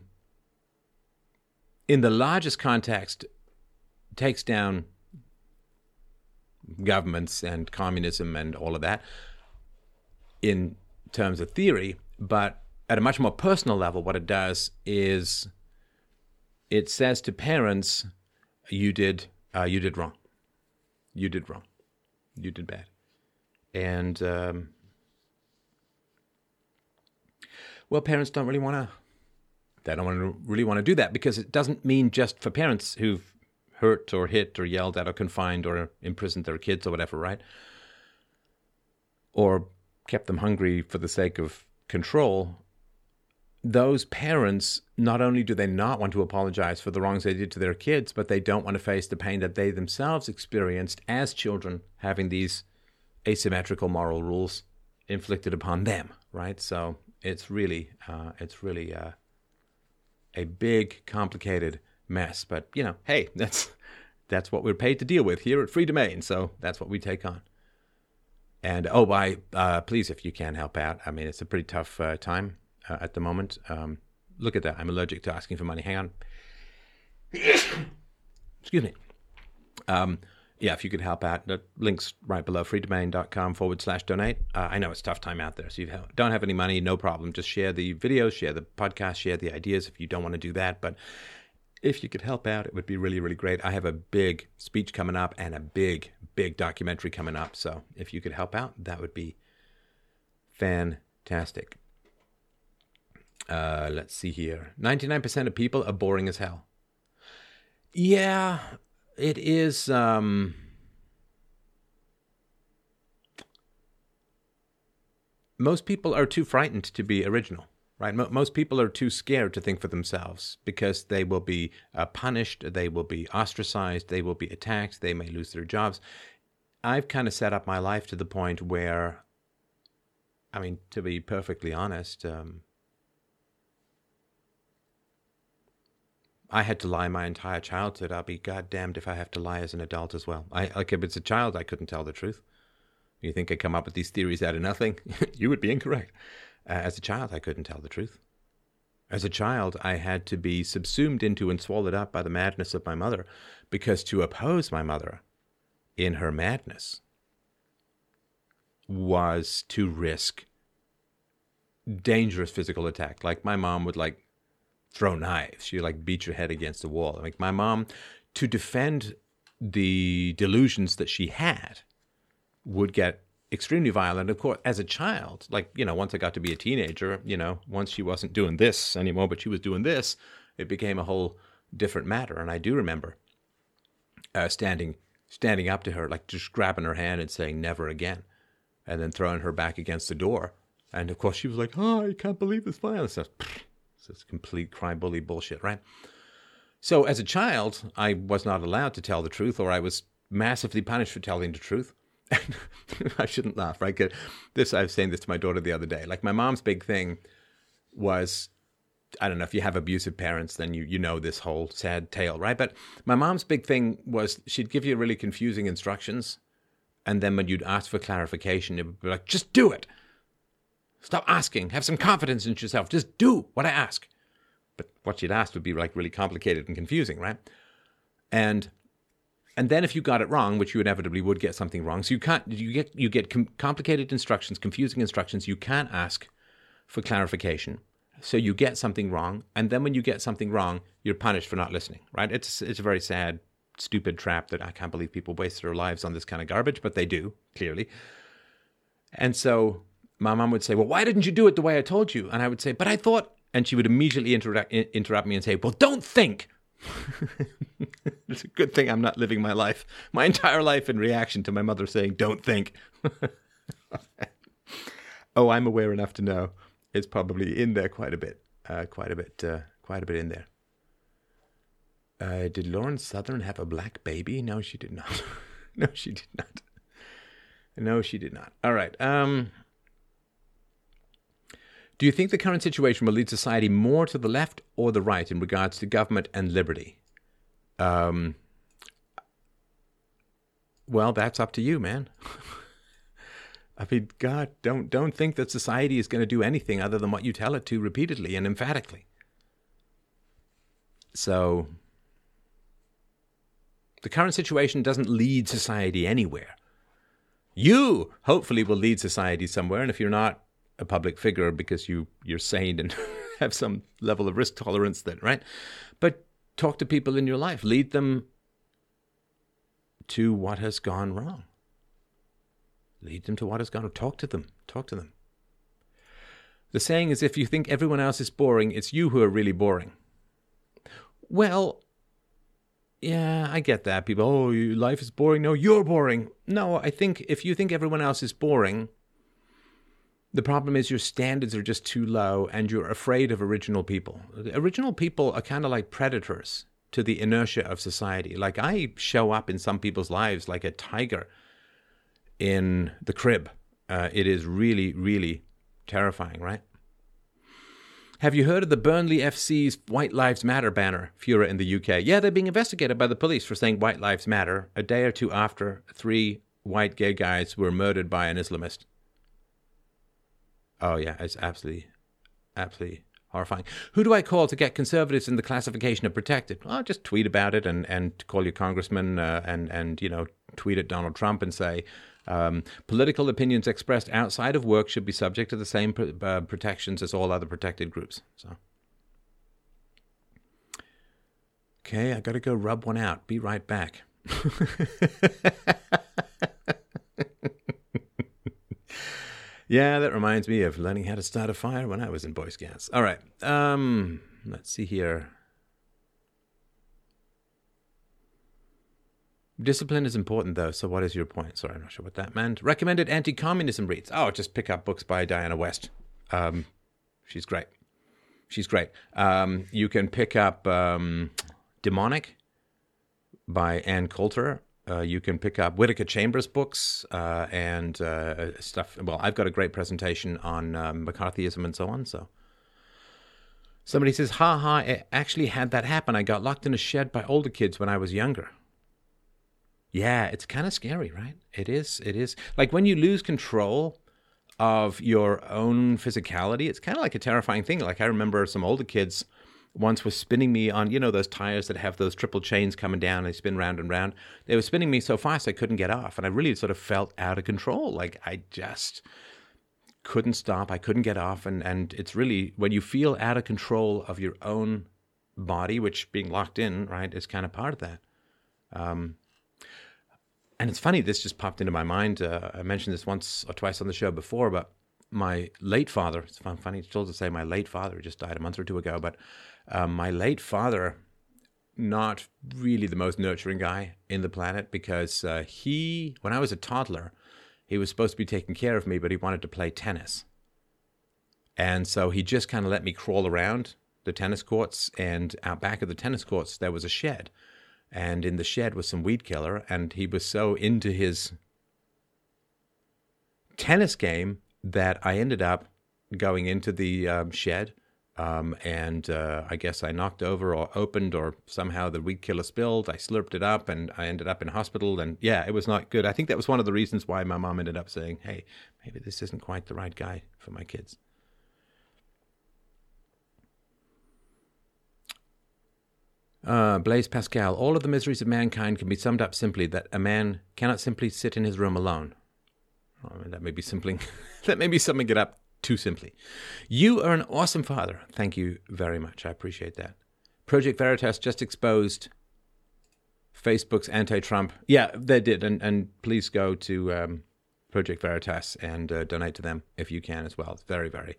in the largest context, takes down governments and communism and all of that in terms of theory, but at a much more personal level, what it does is it says to parents, "You did, uh, you did wrong. You did wrong. You did bad," and um, well, parents don't really want to. They don't want to really want to do that because it doesn't mean just for parents who've hurt or hit or yelled at or confined or imprisoned their kids or whatever, right? Or kept them hungry for the sake of control. Those parents, not only do they not want to apologize for the wrongs they did to their kids, but they don't want to face the pain that they themselves experienced as children, having these asymmetrical moral rules inflicted upon them, right? So it's really, uh, it's really uh, a big, complicated mess. But you know, hey, that's that's what we're paid to deal with here at Freedomain, So that's what we take on. And oh, by uh, please, if you can help out. I mean, it's a pretty tough uh, time uh, at the moment. Um, look at that. I'm allergic to asking for money. Hang on. Excuse me. Um, yeah, if you could help out, the link's right below freedomain.com forward slash donate. Uh, I know it's tough time out there. So you don't have any money, no problem. Just share the videos, share the podcast, share the ideas if you don't want to do that. But if you could help out, it would be really, really great. I have a big speech coming up and a big, big documentary coming up. So if you could help out, that would be fantastic. Uh, let's see here 99% of people are boring as hell. Yeah, it is. Um, most people are too frightened to be original right? most people are too scared to think for themselves because they will be uh, punished, they will be ostracized, they will be attacked, they may lose their jobs. I've kind of set up my life to the point where, I mean, to be perfectly honest, um, I had to lie my entire childhood. I'll be goddamned if I have to lie as an adult as well. I like if it's a child, I couldn't tell the truth. You think I come up with these theories out of nothing? you would be incorrect. Uh, as a child, I couldn't tell the truth. As a child, I had to be subsumed into and swallowed up by the madness of my mother, because to oppose my mother in her madness was to risk dangerous physical attack. Like my mom would like throw knives. She'd like beat your head against the wall. Like my mom, to defend the delusions that she had, would get extremely violent. Of course, as a child, like, you know, once I got to be a teenager, you know, once she wasn't doing this anymore, but she was doing this, it became a whole different matter. And I do remember uh, standing standing up to her, like just grabbing her hand and saying, never again, and then throwing her back against the door. And of course, she was like, oh, I can't believe this violence. It's complete cry bully bullshit, right? So as a child, I was not allowed to tell the truth, or I was massively punished for telling the truth. I shouldn't laugh, right? This I was saying this to my daughter the other day. Like my mom's big thing was I don't know if you have abusive parents, then you you know this whole sad tale, right? But my mom's big thing was she'd give you really confusing instructions, and then when you'd ask for clarification, it would be like, "Just do it. Stop asking. Have some confidence in yourself. Just do what I ask." But what she'd asked would be like really complicated and confusing, right? And and then if you got it wrong, which you inevitably would get something wrong, so you can't you get you get com- complicated instructions, confusing instructions. You can't ask for clarification, so you get something wrong, and then when you get something wrong, you're punished for not listening. Right? It's it's a very sad, stupid trap that I can't believe people waste their lives on this kind of garbage, but they do clearly. And so my mom would say, "Well, why didn't you do it the way I told you?" And I would say, "But I thought," and she would immediately interrupt me and say, "Well, don't think." it's a good thing I'm not living my life, my entire life in reaction to my mother saying, don't think. oh, I'm aware enough to know it's probably in there quite a bit, uh, quite a bit, uh, quite a bit in there. Uh, did Lauren Southern have a black baby? No, she did not. no, she did not. No, she did not. All right. Um, do you think the current situation will lead society more to the left or the right in regards to government and liberty? Um, well, that's up to you, man. I mean, God, don't don't think that society is going to do anything other than what you tell it to repeatedly and emphatically. So, the current situation doesn't lead society anywhere. You hopefully will lead society somewhere, and if you're not, a public figure because you you're sane and have some level of risk tolerance then right? But talk to people in your life. Lead them to what has gone wrong. Lead them to what has gone wrong. Talk to them. Talk to them. The saying is if you think everyone else is boring it's you who are really boring. Well yeah, I get that. People, oh, life is boring. No, you're boring. No, I think if you think everyone else is boring, the problem is your standards are just too low and you're afraid of original people. Original people are kind of like predators to the inertia of society. Like I show up in some people's lives like a tiger in the crib. Uh, it is really, really terrifying, right? Have you heard of the Burnley FC's White Lives Matter banner, Fura in the UK? Yeah, they're being investigated by the police for saying White Lives Matter a day or two after three white gay guys were murdered by an Islamist. Oh yeah, it's absolutely, absolutely horrifying. Who do I call to get conservatives in the classification of protected? Well, just tweet about it and, and call your congressman uh, and and you know tweet at Donald Trump and say um, political opinions expressed outside of work should be subject to the same pr- uh, protections as all other protected groups. So. Okay, I got to go rub one out. Be right back. Yeah, that reminds me of learning how to start a fire when I was in Boy Scouts. All right. Um, let's see here. Discipline is important, though. So, what is your point? Sorry, I'm not sure what that meant. Recommended anti communism reads. Oh, just pick up books by Diana West. Um, she's great. She's great. Um, you can pick up um, Demonic by Ann Coulter. Uh, you can pick up Whittaker Chambers books uh, and uh, stuff. Well, I've got a great presentation on um, McCarthyism and so on. So somebody says, "Ha ha! It actually had that happen. I got locked in a shed by older kids when I was younger." Yeah, it's kind of scary, right? It is. It is like when you lose control of your own physicality. It's kind of like a terrifying thing. Like I remember some older kids once was spinning me on, you know, those tires that have those triple chains coming down and they spin round and round. They were spinning me so fast I couldn't get off. And I really sort of felt out of control. Like I just couldn't stop. I couldn't get off. And, and it's really when you feel out of control of your own body, which being locked in, right, is kind of part of that. Um, and it's funny, this just popped into my mind. Uh, I mentioned this once or twice on the show before, but my late father, it's funny it's still to say my late father just died a month or two ago, but um, my late father, not really the most nurturing guy in the planet because uh, he, when I was a toddler, he was supposed to be taking care of me, but he wanted to play tennis. And so he just kind of let me crawl around the tennis courts. And out back of the tennis courts, there was a shed. And in the shed was some weed killer. And he was so into his tennis game that I ended up going into the um, shed um, and uh, I guess I knocked over or opened or somehow the weed killer spilled. I slurped it up and I ended up in hospital. And yeah, it was not good. I think that was one of the reasons why my mom ended up saying, hey, maybe this isn't quite the right guy for my kids. Uh, Blaise Pascal, all of the miseries of mankind can be summed up simply that a man cannot simply sit in his room alone. Mean, that may be simply that may be summing it up too simply. You are an awesome father. Thank you very much. I appreciate that. Project Veritas just exposed Facebook's anti-Trump. Yeah, they did, and and please go to um, Project Veritas and uh, donate to them if you can as well. It's very very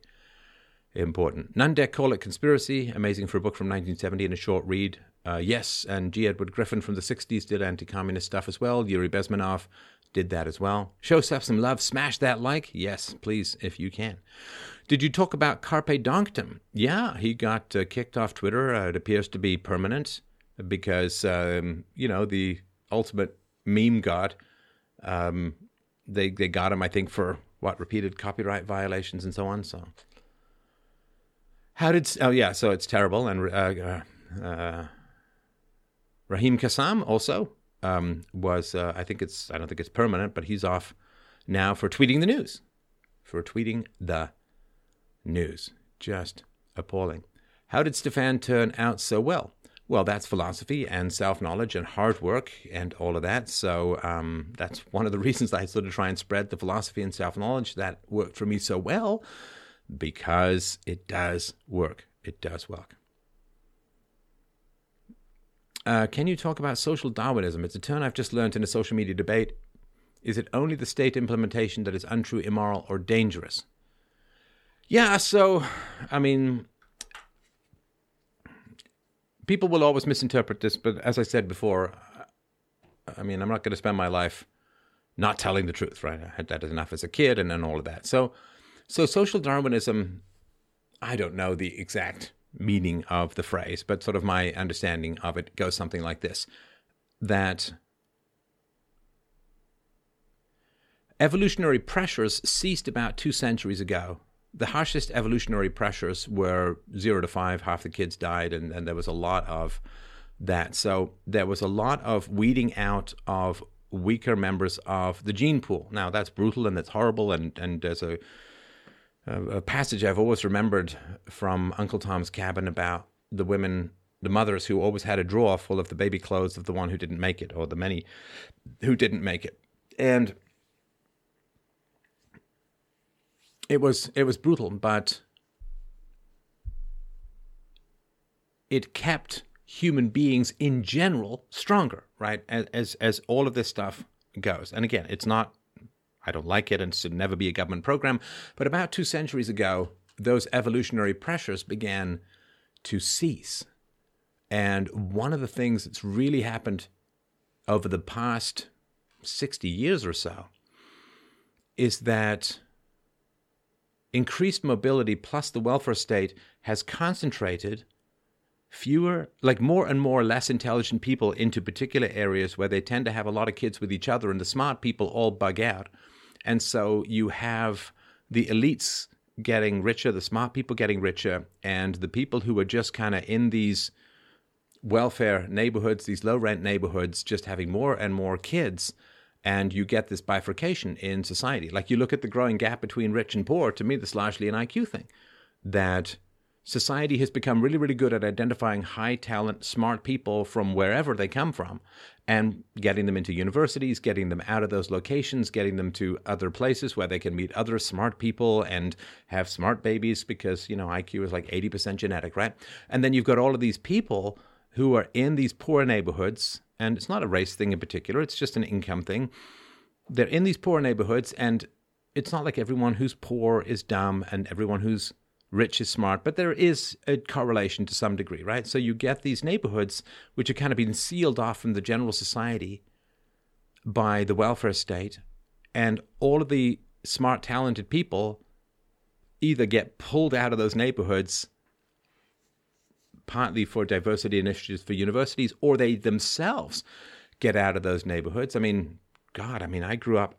important. Dare call it conspiracy. Amazing for a book from 1970 and a short read. Uh, yes, and G. Edward Griffin from the 60s did anti communist stuff as well. Yuri Bezmenov did that as well. Show stuff some love. Smash that like. Yes, please, if you can. Did you talk about Carpe Donktum? Yeah, he got uh, kicked off Twitter. Uh, it appears to be permanent because, um, you know, the ultimate meme god, um, they, they got him, I think, for what, repeated copyright violations and so on. So, how did, oh, yeah, so it's terrible. And uh, uh Raheem Kassam also um, was, uh, I think it's, I don't think it's permanent, but he's off now for tweeting the news. For tweeting the news. Just appalling. How did Stefan turn out so well? Well, that's philosophy and self knowledge and hard work and all of that. So um, that's one of the reasons I sort of try and spread the philosophy and self knowledge that worked for me so well because it does work. It does work. Uh, can you talk about social Darwinism? It's a term I've just learned in a social media debate. Is it only the state implementation that is untrue, immoral, or dangerous? Yeah, so, I mean, people will always misinterpret this, but as I said before, I mean, I'm not going to spend my life not telling the truth, right? I had that enough as a kid and then all of that. So, so social Darwinism, I don't know the exact meaning of the phrase, but sort of my understanding of it goes something like this that evolutionary pressures ceased about two centuries ago. The harshest evolutionary pressures were zero to five, half the kids died, and, and there was a lot of that. So there was a lot of weeding out of weaker members of the gene pool. Now, that's brutal and that's horrible, and, and there's a a passage I've always remembered from Uncle Tom's Cabin about the women, the mothers who always had a drawer full of the baby clothes of the one who didn't make it, or the many who didn't make it, and it was it was brutal, but it kept human beings in general stronger, right? As as, as all of this stuff goes, and again, it's not I don't like it and should never be a government program. But about two centuries ago, those evolutionary pressures began to cease. And one of the things that's really happened over the past 60 years or so is that increased mobility plus the welfare state has concentrated fewer, like more and more less intelligent people into particular areas where they tend to have a lot of kids with each other, and the smart people all bug out. And so you have the elites getting richer, the smart people getting richer, and the people who are just kind of in these welfare neighborhoods, these low rent neighborhoods, just having more and more kids. And you get this bifurcation in society. Like you look at the growing gap between rich and poor, to me, that's largely an IQ thing. That society has become really, really good at identifying high talent, smart people from wherever they come from and getting them into universities, getting them out of those locations, getting them to other places where they can meet other smart people and have smart babies because, you know, IQ is like 80% genetic, right? And then you've got all of these people who are in these poor neighborhoods, and it's not a race thing in particular, it's just an income thing. They're in these poor neighborhoods, and it's not like everyone who's poor is dumb and everyone who's rich is smart, but there is a correlation to some degree, right? So you get these neighborhoods which are kind of being sealed off from the general society by the welfare state, and all of the smart, talented people either get pulled out of those neighborhoods partly for diversity initiatives for universities, or they themselves get out of those neighborhoods. I mean, God, I mean, I grew up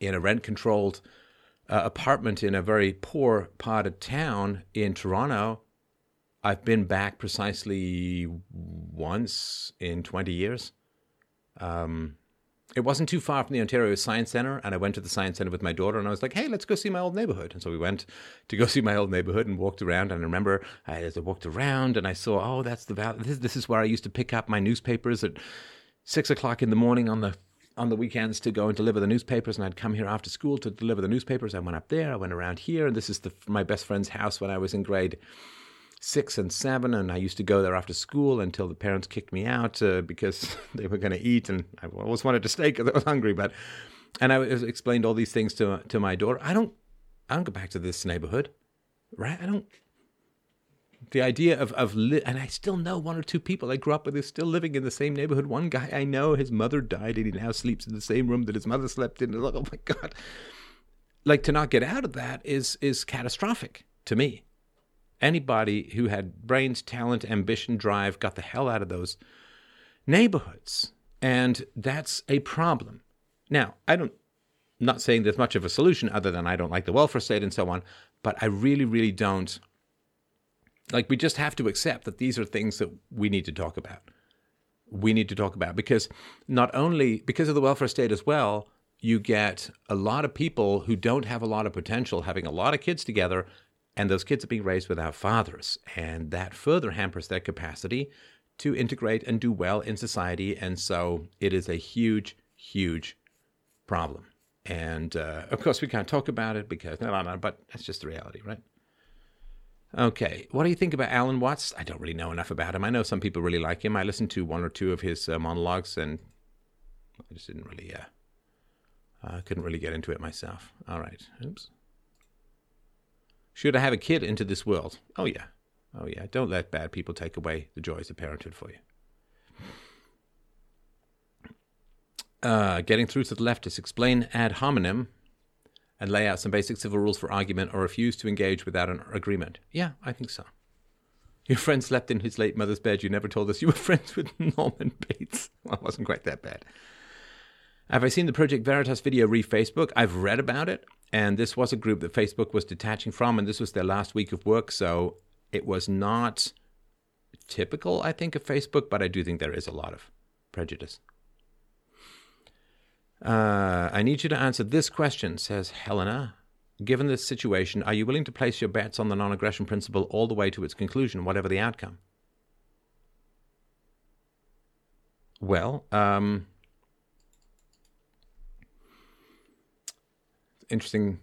in a rent controlled uh, apartment in a very poor part of town in Toronto. I've been back precisely once in 20 years. Um, it wasn't too far from the Ontario Science Centre, and I went to the Science Centre with my daughter, and I was like, "Hey, let's go see my old neighborhood." And so we went to go see my old neighborhood and walked around. And I remember I, as I walked around, and I saw, "Oh, that's the val- this, this is where I used to pick up my newspapers at six o'clock in the morning on the on the weekends to go and deliver the newspapers, and I'd come here after school to deliver the newspapers. I went up there, I went around here, and this is the, my best friend's house when I was in grade six and seven, and I used to go there after school until the parents kicked me out uh, because they were going to eat, and I always wanted to stay because I was hungry. But and I explained all these things to to my daughter. I don't I don't go back to this neighborhood. right? I don't. The idea of of li- and I still know one or two people I grew up with who's still living in the same neighborhood. One guy I know, his mother died, and he now sleeps in the same room that his mother slept in. Like, oh my god! Like to not get out of that is is catastrophic to me. Anybody who had brains, talent, ambition, drive got the hell out of those neighborhoods, and that's a problem. Now, I don't. Not saying there's much of a solution other than I don't like the welfare state and so on, but I really, really don't like we just have to accept that these are things that we need to talk about. We need to talk about because not only because of the welfare state as well, you get a lot of people who don't have a lot of potential having a lot of kids together and those kids are being raised without fathers. And that further hampers their capacity to integrate and do well in society. And so it is a huge huge problem. And uh, of course we can't talk about it because no no no but that's just the reality right Okay. What do you think about Alan Watts? I don't really know enough about him. I know some people really like him. I listened to one or two of his uh, monologues and I just didn't really, uh, I uh, couldn't really get into it myself. All right. Oops. Should I have a kid into this world? Oh, yeah. Oh, yeah. Don't let bad people take away the joys of parenthood for you. Uh, getting through to the leftists. Explain ad hominem and lay out some basic civil rules for argument or refuse to engage without an agreement? Yeah, I think so. Your friend slept in his late mother's bed. You never told us you were friends with Norman Bates. Well, it wasn't quite that bad. Have I seen the Project Veritas video re Facebook? I've read about it, and this was a group that Facebook was detaching from, and this was their last week of work, so it was not typical, I think, of Facebook, but I do think there is a lot of prejudice. Uh, I need you to answer this question, says Helena. Given this situation, are you willing to place your bets on the non aggression principle all the way to its conclusion, whatever the outcome? Well, um, interesting.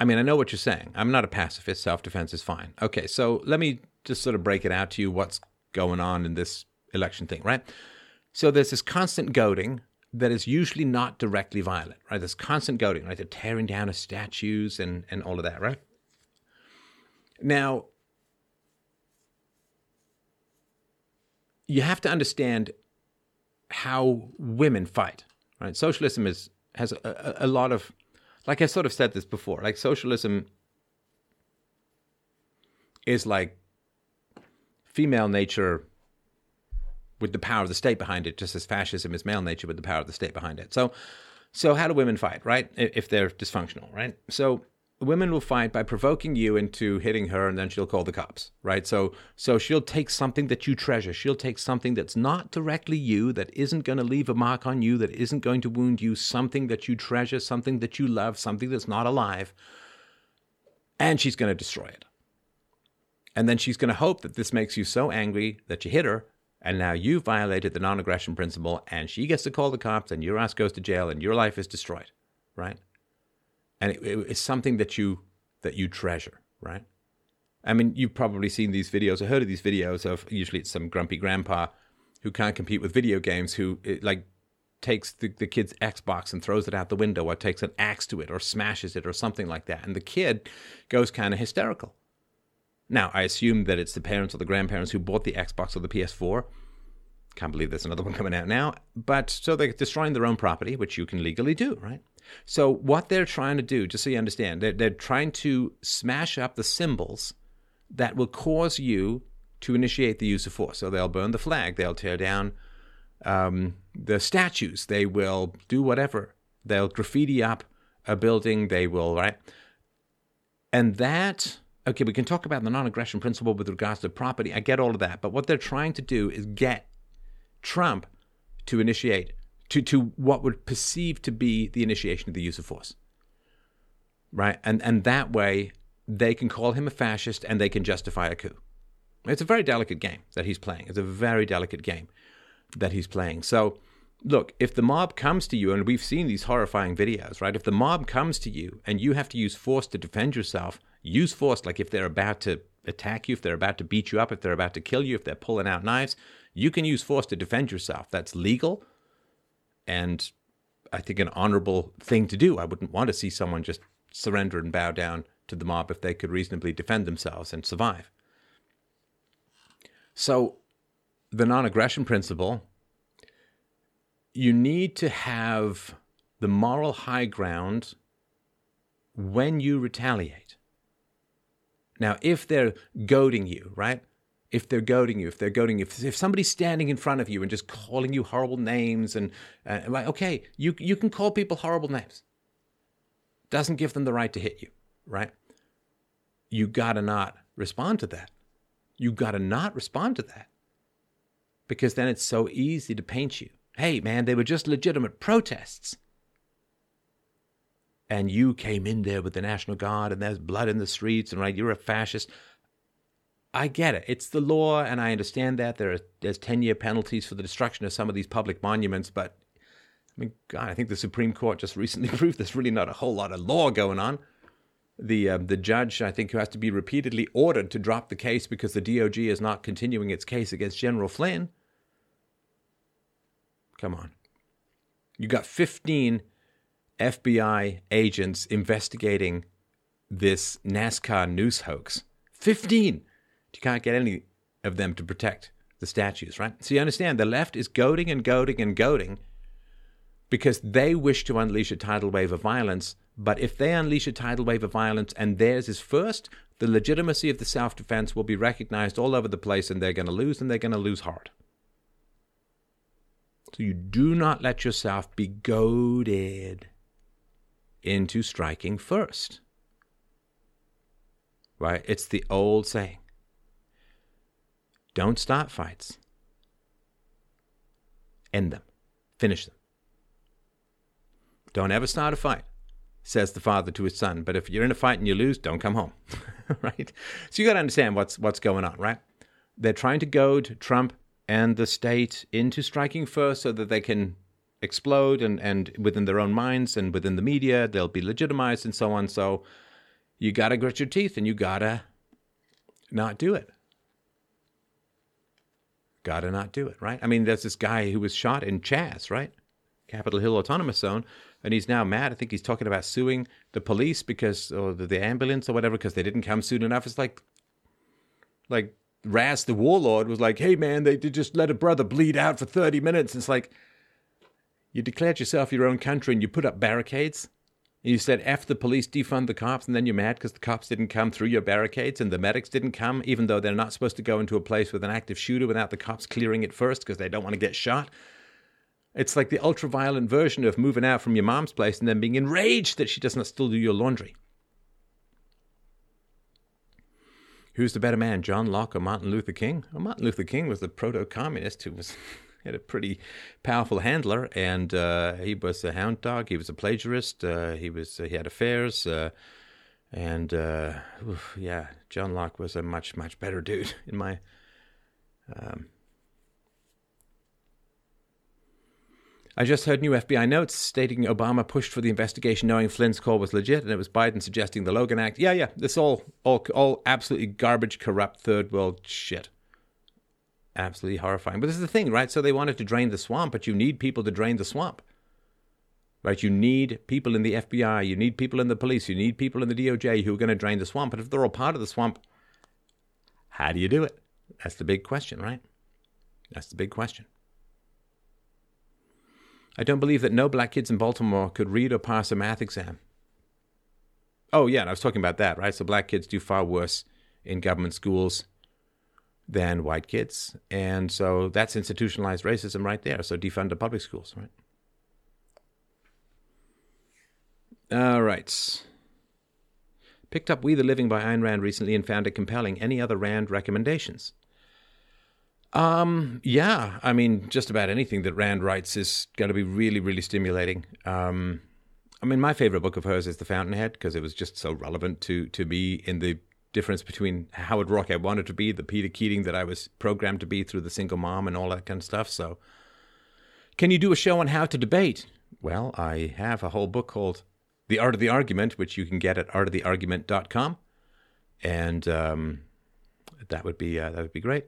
I mean, I know what you're saying. I'm not a pacifist. Self defense is fine. Okay, so let me just sort of break it out to you what's going on in this election thing, right? So there's this constant goading that is usually not directly violent, right? There's constant goading, right? They're tearing down of statues and, and all of that, right? Now, you have to understand how women fight, right? Socialism is has a, a, lot of, like I sort of said this before, like socialism is like female nature with the power of the state behind it, just as fascism is male nature with the power of the state behind it. So, so how do women fight, right? If they're dysfunctional, right? So women will fight by provoking you into hitting her, and then she'll call the cops, right? So, so she'll take something that you treasure. She'll take something that's not directly you, that isn't going to leave a mark on you, that isn't going to wound you, something that you treasure, something that you love, something that's not alive, and she's going to destroy it. And then she's going to hope that this makes you so angry that you hit her and now you violated the non aggression principle, and she gets to call the cops, and your ass goes to jail, and your life is destroyed, right? And it, it, it's something that you that you treasure, right? I mean, you've probably seen these videos or heard of these videos of usually it's some grumpy grandpa who can't compete with video games who eh, like takes the, the kid's Xbox and throws it out the window or takes an axe to it or smashes it or something like that. And the kid goes kind of hysterical. Now, I assume that it's the parents or the grandparents who bought the Xbox or the PS4. Can't believe there's another one coming out now. But so they're destroying their own property, which you can legally do, right? So, what they're trying to do, just so you understand, they're, they're trying to smash up the symbols that will cause you to initiate the use of force. So, they'll burn the flag, they'll tear down um, the statues, they will do whatever. They'll graffiti up a building, they will, right? And that okay, we can talk about the non aggression principle with regards to property. I get all of that. But what they're trying to do is get Trump to initiate, to, to what would perceive to be the initiation of the use of force. Right? And, and that way, they can call him a fascist and they can justify a coup. It's a very delicate game that he's playing. It's a very delicate game that he's playing. So, look, if the mob comes to you, and we've seen these horrifying videos, right? If the mob comes to you and you have to use force to defend yourself, use force like if they're about to attack you, if they're about to beat you up, if they're about to kill you, if they're pulling out knives, you can use force to defend yourself. That's legal and I think an honorable thing to do. I wouldn't want to see someone just surrender and bow down to the mob if they could reasonably defend themselves and survive. So, the non aggression principle, you need to have the moral high ground when you retaliate. Now, if they're goading you, right? If they're goading you, if they're goading you, if, if somebody's standing in front of you and just calling you horrible names, and uh, okay, you you can call people horrible names. Doesn't give them the right to hit you, right? You gotta not respond to that. You gotta not respond to that because then it's so easy to paint you. Hey, man, they were just legitimate protests and you came in there with the National Guard and there's blood in the streets and right, you're a fascist. I get it. It's the law, and I understand that there are there's ten year penalties for the destruction of some of these public monuments. But I mean, God, I think the Supreme Court just recently proved there's really not a whole lot of law going on. The um, the judge, I think, who has to be repeatedly ordered to drop the case because the DOJ is not continuing its case against General Flynn. Come on, you got 15 FBI agents investigating this NASCAR noose hoax. 15! You can't get any of them to protect the statues, right? So you understand the left is goading and goading and goading because they wish to unleash a tidal wave of violence. But if they unleash a tidal wave of violence and theirs is first, the legitimacy of the self defense will be recognized all over the place and they're going to lose and they're going to lose hard. So you do not let yourself be goaded into striking first. Right? It's the old saying don't start fights, end them, finish them. Don't ever start a fight, says the father to his son. But if you're in a fight and you lose, don't come home. right? So you got to understand what's what's going on, right? They're trying to goad Trump and the state into striking first so that they can explode and, and within their own minds and within the media, they'll be legitimized and so on. So you got to grit your teeth and you got to not do it. Got to not do it, right? I mean, there's this guy who was shot in Chaz, right? Capitol Hill Autonomous Zone, and he's now mad. I think he's talking about suing the police because, or the, ambulance or whatever, because they didn't come soon enough. It's like, like Raz the warlord was like, "Hey man, they just let a brother bleed out for thirty minutes." It's like, you declared yourself your own country and you put up barricades. And you said, F the police, defund the cops, and then you're mad because the cops didn't come through your barricades and the medics didn't come, even though they're not supposed to go into a place with an active shooter without the cops clearing it first because they don't want to get shot. It's like the ultra violent version of moving out from your mom's place and then being enraged that she doesn't still do your laundry. Who's the better man, John Locke or Martin Luther King? Well, Martin Luther King was the proto communist who was had a pretty powerful handler, and uh, he was a hound dog. He was a plagiarist. Uh, he was he had affairs, uh, and uh, oof, yeah, John Locke was a much much better dude in my. Um, I just heard new FBI notes stating Obama pushed for the investigation knowing Flynn's call was legit, and it was Biden suggesting the Logan Act. Yeah, yeah, this all all all absolutely garbage, corrupt third world shit absolutely horrifying. But this is the thing, right? So they wanted to drain the swamp, but you need people to drain the swamp. Right? You need people in the FBI, you need people in the police, you need people in the DOJ who are going to drain the swamp. But if they're all part of the swamp, how do you do it? That's the big question, right? That's the big question. I don't believe that no black kids in Baltimore could read or pass a math exam. Oh, yeah, I was talking about that, right? So black kids do far worse in government schools than white kids. And so that's institutionalized racism right there. So defund the public schools, right? All right. Picked up We the Living by Ayn Rand recently and found it compelling. Any other Rand recommendations? Um, yeah, I mean, just about anything that Rand writes is going to be really, really stimulating. Um, I mean, my favorite book of hers is The Fountainhead because it was just so relevant to to me in the difference between Howard Roark I wanted to be, the Peter Keating that I was programmed to be through the single mom and all that kind of stuff. So, can you do a show on how to debate? Well, I have a whole book called The Art of the Argument, which you can get at artoftheargument.com, and um, that would be uh, that would be great.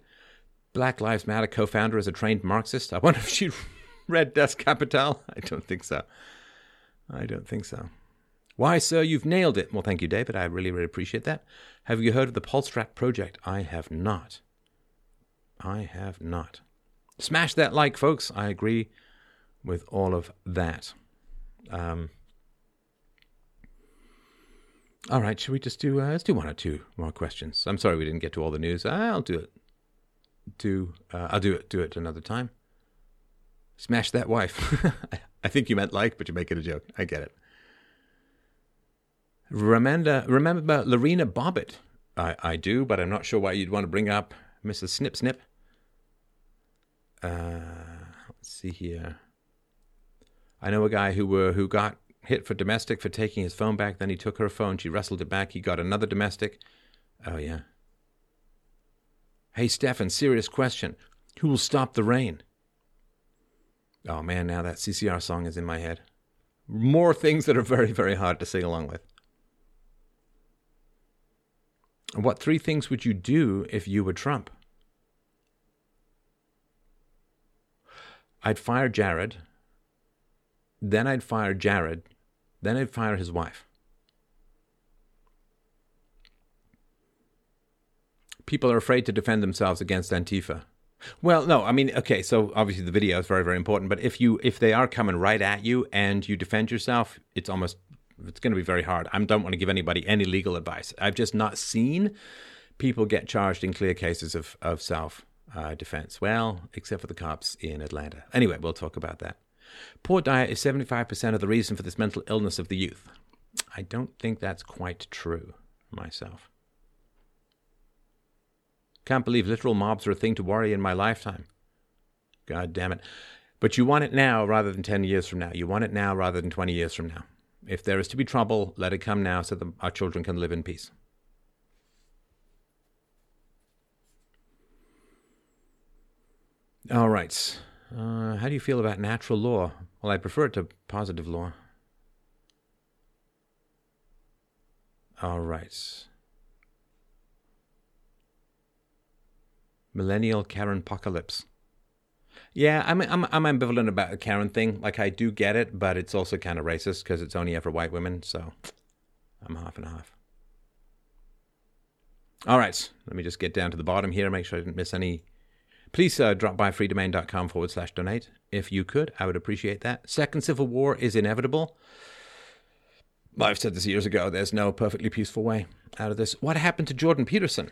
Black Lives Matter co-founder is a trained Marxist. I wonder if she read Das Kapital. I don't think so. I don't think so. Why, sir, you've nailed it. Well, thank you, David. I really, really appreciate that. Have you heard of the Pulse Track project? I have not. I have not. Smash that like, folks. I agree with all of that. Um, all right, should we just do? Uh, let's do one or two more questions. I'm sorry we didn't get to all the news. I'll do it. Do uh, I'll do it. Do it another time. Smash that wife. I think you meant like, but you make it a joke. I get it. Remember, remember Lorena Bobbitt? I, I do, but I'm not sure why you'd want to bring up Mrs. Snip Snip. Uh, let's see here. I know a guy who uh, who got hit for domestic for taking his phone back. Then he took her phone. She wrestled it back. He got another domestic. Oh yeah. Hey Stefan, serious question. Who will stop the rain? Oh man, now that CCR song is in my head. More things that are very, very hard to sing along with. What three things would you do if you were Trump? I'd fire Jared. Then I'd fire Jared. Then I'd fire his wife. People are afraid to defend themselves against Antifa. Well, no, I mean, okay, so obviously the video is very, very important, but if you if they are coming right at you and you defend yourself, it's almost it's going to be very hard. I don't want to give anybody any legal advice. I've just not seen people get charged in clear cases of of self uh, defense. Well, except for the cops in Atlanta. Anyway, we'll talk about that. Poor diet is 75% of the reason for this mental illness of the youth. I don't think that's quite true myself. Can't believe literal mobs are a thing to worry in my lifetime. God damn it. But you want it now rather than 10 years from now. You want it now rather than 20 years from now. If there is to be trouble, let it come now so that our children can live in peace. All right. Uh, how do you feel about natural law? Well, I prefer it to positive law. All right. Millennial Karen apocalypse. Yeah, I'm, I'm I'm ambivalent about the Karen thing. Like I do get it, but it's also kind of racist because it's only ever white women. So I'm half and half. All right, let me just get down to the bottom here. Make sure I didn't miss any Please uh, drop by freedomain.com forward slash donate if you could. I would appreciate that. Second Civil War is inevitable. I've said this years ago. There's no perfectly peaceful way out of this. What happened to Jordan Peterson?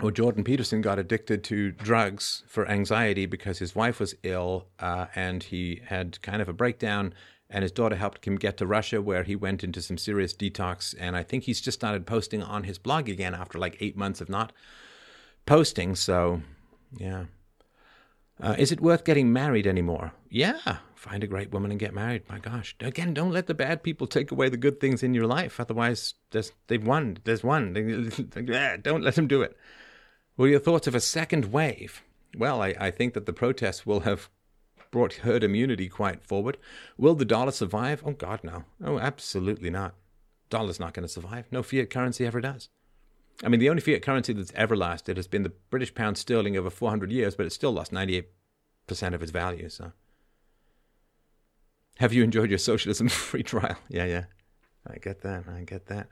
Well, Jordan Peterson got addicted to drugs for anxiety because his wife was ill uh, and he had kind of a breakdown. And his daughter helped him get to Russia, where he went into some serious detox. And I think he's just started posting on his blog again after like eight months of not posting. So yeah. Uh, is it worth getting married anymore? Yeah. Find a great woman and get married. My gosh. Again, don't let the bad people take away the good things in your life. Otherwise, they've won. There's one. don't let them do it. What are your thoughts of a second wave? Well, I, I think that the protests will have brought herd immunity quite forward. Will the dollar survive? Oh, God, no. Oh, absolutely not. Dollar's not going to survive. No fiat currency ever does. I mean, the only fiat currency that's ever lasted has been the British pound sterling over 400 years, but it's still lost 98% of its value. So, have you enjoyed your socialism free trial? Yeah, yeah. I get that. I get that.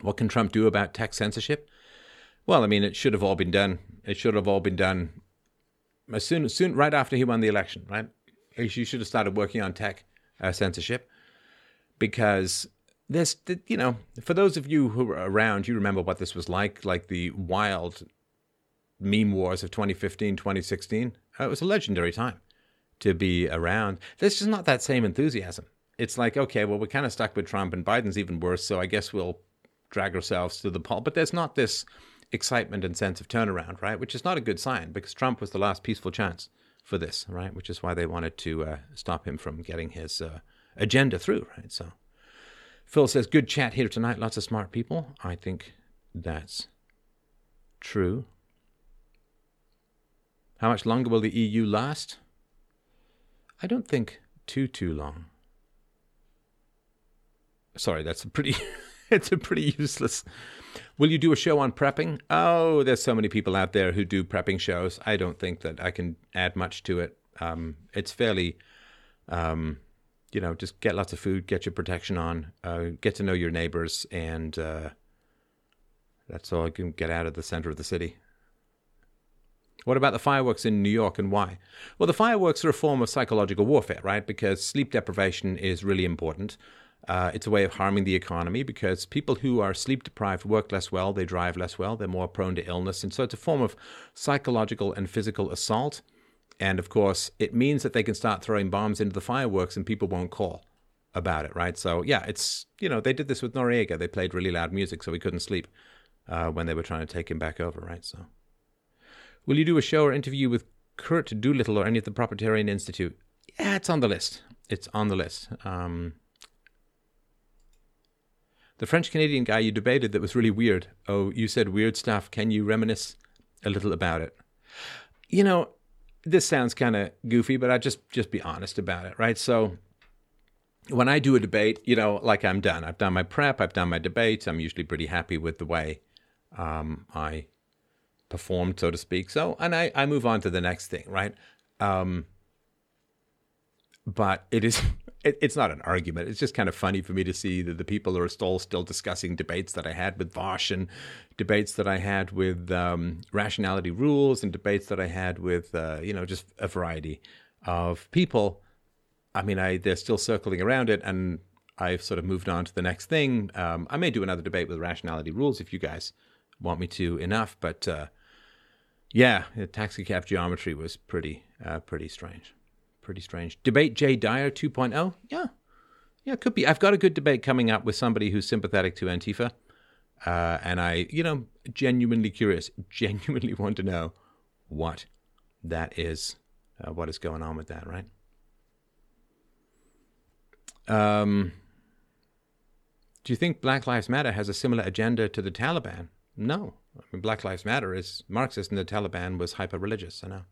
What can Trump do about tech censorship? Well, I mean, it should have all been done. It should have all been done as soon, as soon, right after he won the election. Right? He should have started working on tech uh, censorship because this, you know, for those of you who were around, you remember what this was like, like the wild meme wars of 2015, 2016. Uh, it was a legendary time to be around. There's just not that same enthusiasm. It's like, okay, well, we're kind of stuck with Trump, and Biden's even worse, so I guess we'll drag ourselves to the poll. But there's not this excitement and sense of turnaround, right? Which is not a good sign because Trump was the last peaceful chance for this, right? Which is why they wanted to uh, stop him from getting his uh, agenda through, right? So. Phil says, Good chat here tonight. Lots of smart people. I think that's true. How much longer will the EU last? I don't think too, too long. Sorry, that's a pretty. it's a pretty useless. Will you do a show on prepping? Oh, there's so many people out there who do prepping shows. I don't think that I can add much to it. Um, it's fairly um, you know, just get lots of food, get your protection on, uh, get to know your neighbors, and uh, that's all I can get out of the center of the city. What about the fireworks in New York and why? Well, the fireworks are a form of psychological warfare, right? Because sleep deprivation is really important. Uh, it's a way of harming the economy because people who are sleep deprived work less well, they drive less well, they're more prone to illness. And so it's a form of psychological and physical assault. And of course, it means that they can start throwing bombs into the fireworks and people won't call about it, right? So, yeah, it's, you know, they did this with Noriega. They played really loud music so he couldn't sleep uh, when they were trying to take him back over, right? So, will you do a show or interview with Curt Doolittle or any of the Propertarian Institute? Yeah, it's on the list. It's on the list. Um, the French Canadian guy you debated that was really weird. Oh, you said weird stuff. Can you reminisce a little about it? You know, this sounds kind of goofy, but I just just be honest about it, right? So when I do a debate, you know, like I'm done. I've done my prep. I've done my debates. I'm usually pretty happy with the way um, I performed, so to speak. So, and I, I move on to the next thing, right? Um, but it is it, it's not an argument. It's just kind of funny for me to see that the people are still still discussing debates that I had with Vaush and debates that I had with um, rationality rules and debates that I had with uh, you know just a variety of people. I mean, I they're still circling around it, and I've sort of moved on to the next thing. Um, I may do another debate with rationality rules if you guys want me to enough, but uh, yeah, taxi cab geometry was pretty uh, pretty strange pretty strange. Debate Jay Dyer 2.0? Yeah. Yeah, it could be. I've got a good debate coming up with somebody who's sympathetic to Antifa. Uh, and I, you know, genuinely curious, genuinely want to know what that is, uh, what is going on with that, right? Um, do you think Black Lives Matter has a similar agenda to the Taliban? No. I mean, Black Lives Matter is Marxist and the Taliban was hyper religious. I know.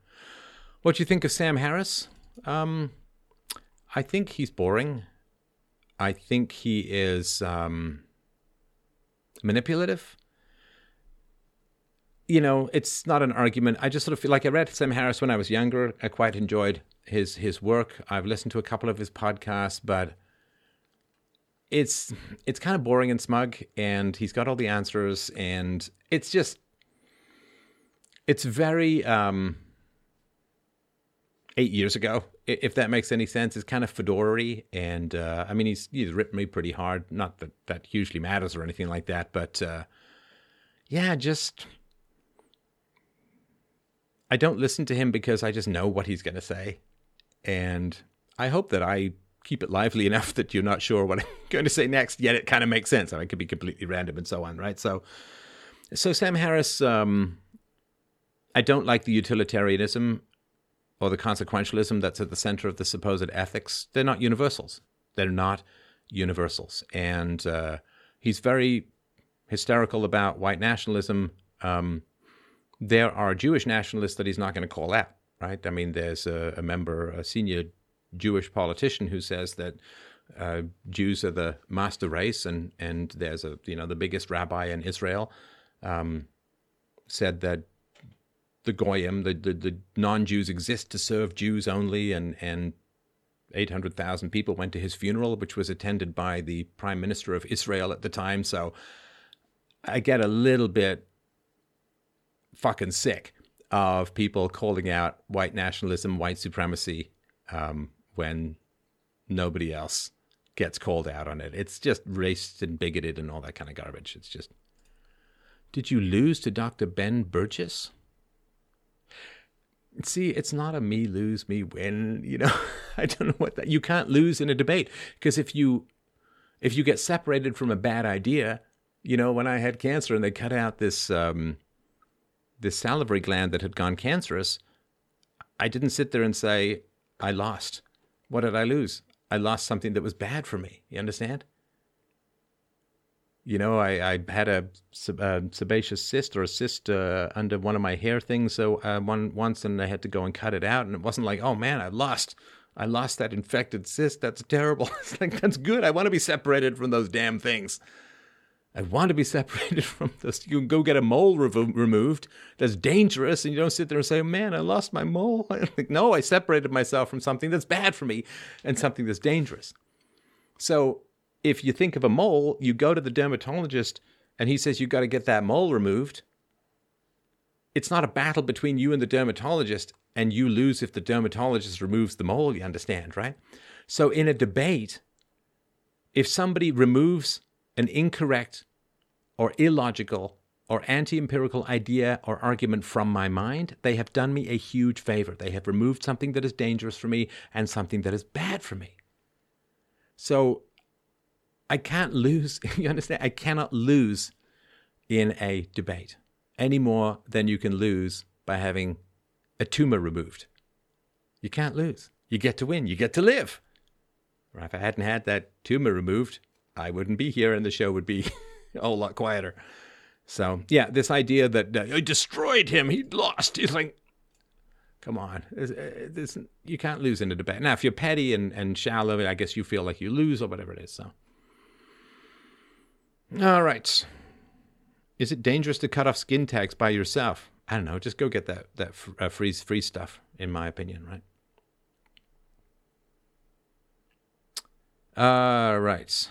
What do you think of Sam Harris? Um, I think he's boring. I think he is um, manipulative. You know, it's not an argument. I just sort of feel like I read Sam Harris when I was younger. I quite enjoyed his his work. I've listened to a couple of his podcasts, but it's it's kind of boring and smug and he's got all the answers and it's just it's very um eight years ago, if that makes any sense. It's kind of fedora and uh, I mean, he's he's ripped me pretty hard. Not that that hugely matters or anything like that, but uh, yeah, just I don't listen to him because I just know what he's going to say, and I hope that I keep it lively enough that you're not sure what I'm going to say next. Yet it kind of makes sense. I mean, it could be completely random and so on, right? So, so Sam Harris. Um, I don't like the utilitarianism or the consequentialism that's at the center of the supposed ethics, they're not universals. They're not universals. And uh, he's very hysterical about white nationalism. Um, there are Jewish nationalists that he's not going to call out, right? I mean, there's a, a member, a senior Jewish politician who says that uh, Jews are the master race, and and there's a you know the biggest rabbi in Israel um, said that the goyim, the, the, the non-Jews exist to serve Jews only, and and 800,000 people went to his funeral, which was attended by the prime minister of Israel at the time. So I get a little bit fucking sick of people calling out white nationalism, white supremacy um, when nobody else gets called out on it. It's just racist and bigoted and all that kind of garbage. It's just. Did you lose to Dr. Ben Burgis? See it's not a me lose me win you know? I don't know what that you can't lose in a debate because if you if you get separated from a bad idea you know when i had cancer and they cut out this um this salivary gland that had gone cancerous i didn't sit there and say i lost. What did i lose? I lost something that was bad for me you understand you know, I, I had a, a, sebaceous cyst or a cyst uh, under one of my hair things. So uh, one once, and I had to go and cut it out. And it wasn't like, oh man, I lost, I lost that infected cyst. That's terrible. it's like that's good. I want to be separated from those damn things. I want to be separated from this. You can go get a mole removed. That's dangerous. And you don't sit there and say, man, I lost my mole. like, no, I separated myself from something that's bad for me and something that's dangerous. So if you think of a mole, you go to the dermatologist and he says, You've got to get that mole removed. It's not a battle between you and the dermatologist and you lose if the dermatologist removes the mole, you understand, right? So in a debate, if somebody removes an incorrect or illogical or anti empirical idea or argument from my mind, they have done me a huge favor. They have removed something that is dangerous for me and something that is bad for me. So I can't lose. You understand? I cannot lose in a debate any more than you can lose by having a tumor removed. You can't lose. You get to win. You get to live. If I hadn't had that tumor removed, I wouldn't be here and the show would be a whole lot quieter. So, yeah, this idea that uh, I destroyed him, he lost. He's like, come on. Uh, you can't lose in a debate. Now, if you're petty and, and shallow, I guess you feel like you lose or whatever it is. So, all right. Is it dangerous to cut off skin tags by yourself? I don't know. Just go get that that uh, free free stuff, in my opinion, right? Uh, right.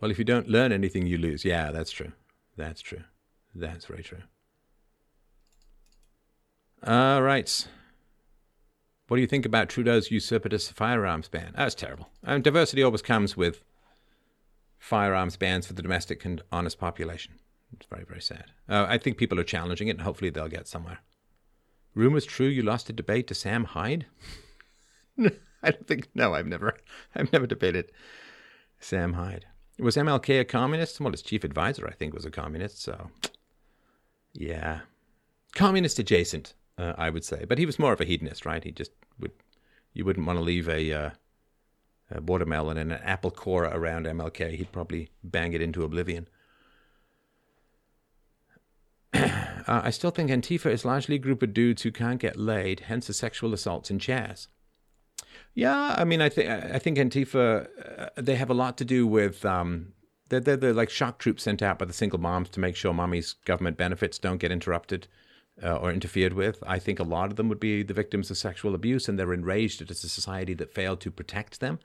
Well, if you don't learn anything, you lose. Yeah, that's true. That's true. That's very true. All right. What do you think about Trudeau's usurpitous firearms ban? That's terrible. And diversity always comes with firearms bans for the domestic and honest population. It's very, very sad. Uh, I think people are challenging it, and hopefully they'll get somewhere. Rumors true you lost a debate to Sam Hyde? I don't think. No, I've never. I've never debated Sam Hyde. Was MLK a communist? Well, his chief advisor, I think, was a communist. So, yeah, communist adjacent, uh, I would say. But he was more of a hedonist, right? He just would. You wouldn't want to leave a, uh, a watermelon and an apple core around MLK. He'd probably bang it into oblivion. uh, I still think Antifa is largely a group of dudes who can't get laid, hence the sexual assaults in Chaz. Yeah, I mean, I think I think Antifa uh, they have a lot to do with um, they're, they're, they're like shock troops sent out by the single moms to make sure mommy's government benefits don't get interrupted uh, or interfered with. I think a lot of them would be the victims of sexual abuse, and they're enraged at a society that failed to protect them.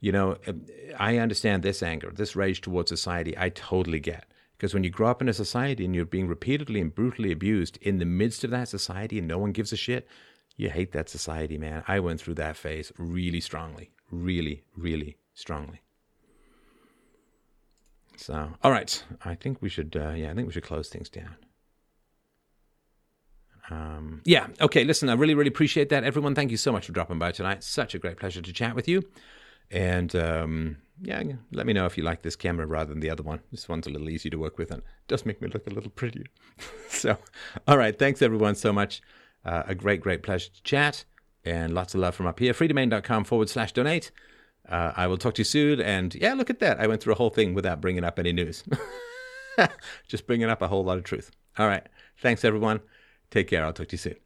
You know, um, I understand this anger, this rage towards society. I totally get because when you grow up in a society and you're being repeatedly and brutally abused in the midst of that society and no one gives a shit, you hate that society, man. I went through that phase really strongly, really, really strongly. So, all right, I think we should, uh, yeah, I think we should close things down. Um, yeah, okay, listen, I really, really appreciate that. Everyone, thank you so much for dropping by tonight. Such a great pleasure to chat with you. And um, yeah, let me know if you like this camera rather than the other one. This one's a little easier to work with and does make me look a little prettier. so, all right, thanks everyone so much. Uh, a great, great pleasure to chat and lots of love from up here. freedomain.com forward slash donate. Uh, I will talk to you soon. And yeah, look at that. I went through a whole thing without bringing up any news. Just bringing up a whole lot of truth. All right. Thanks, everyone. Take care. I'll talk to you soon.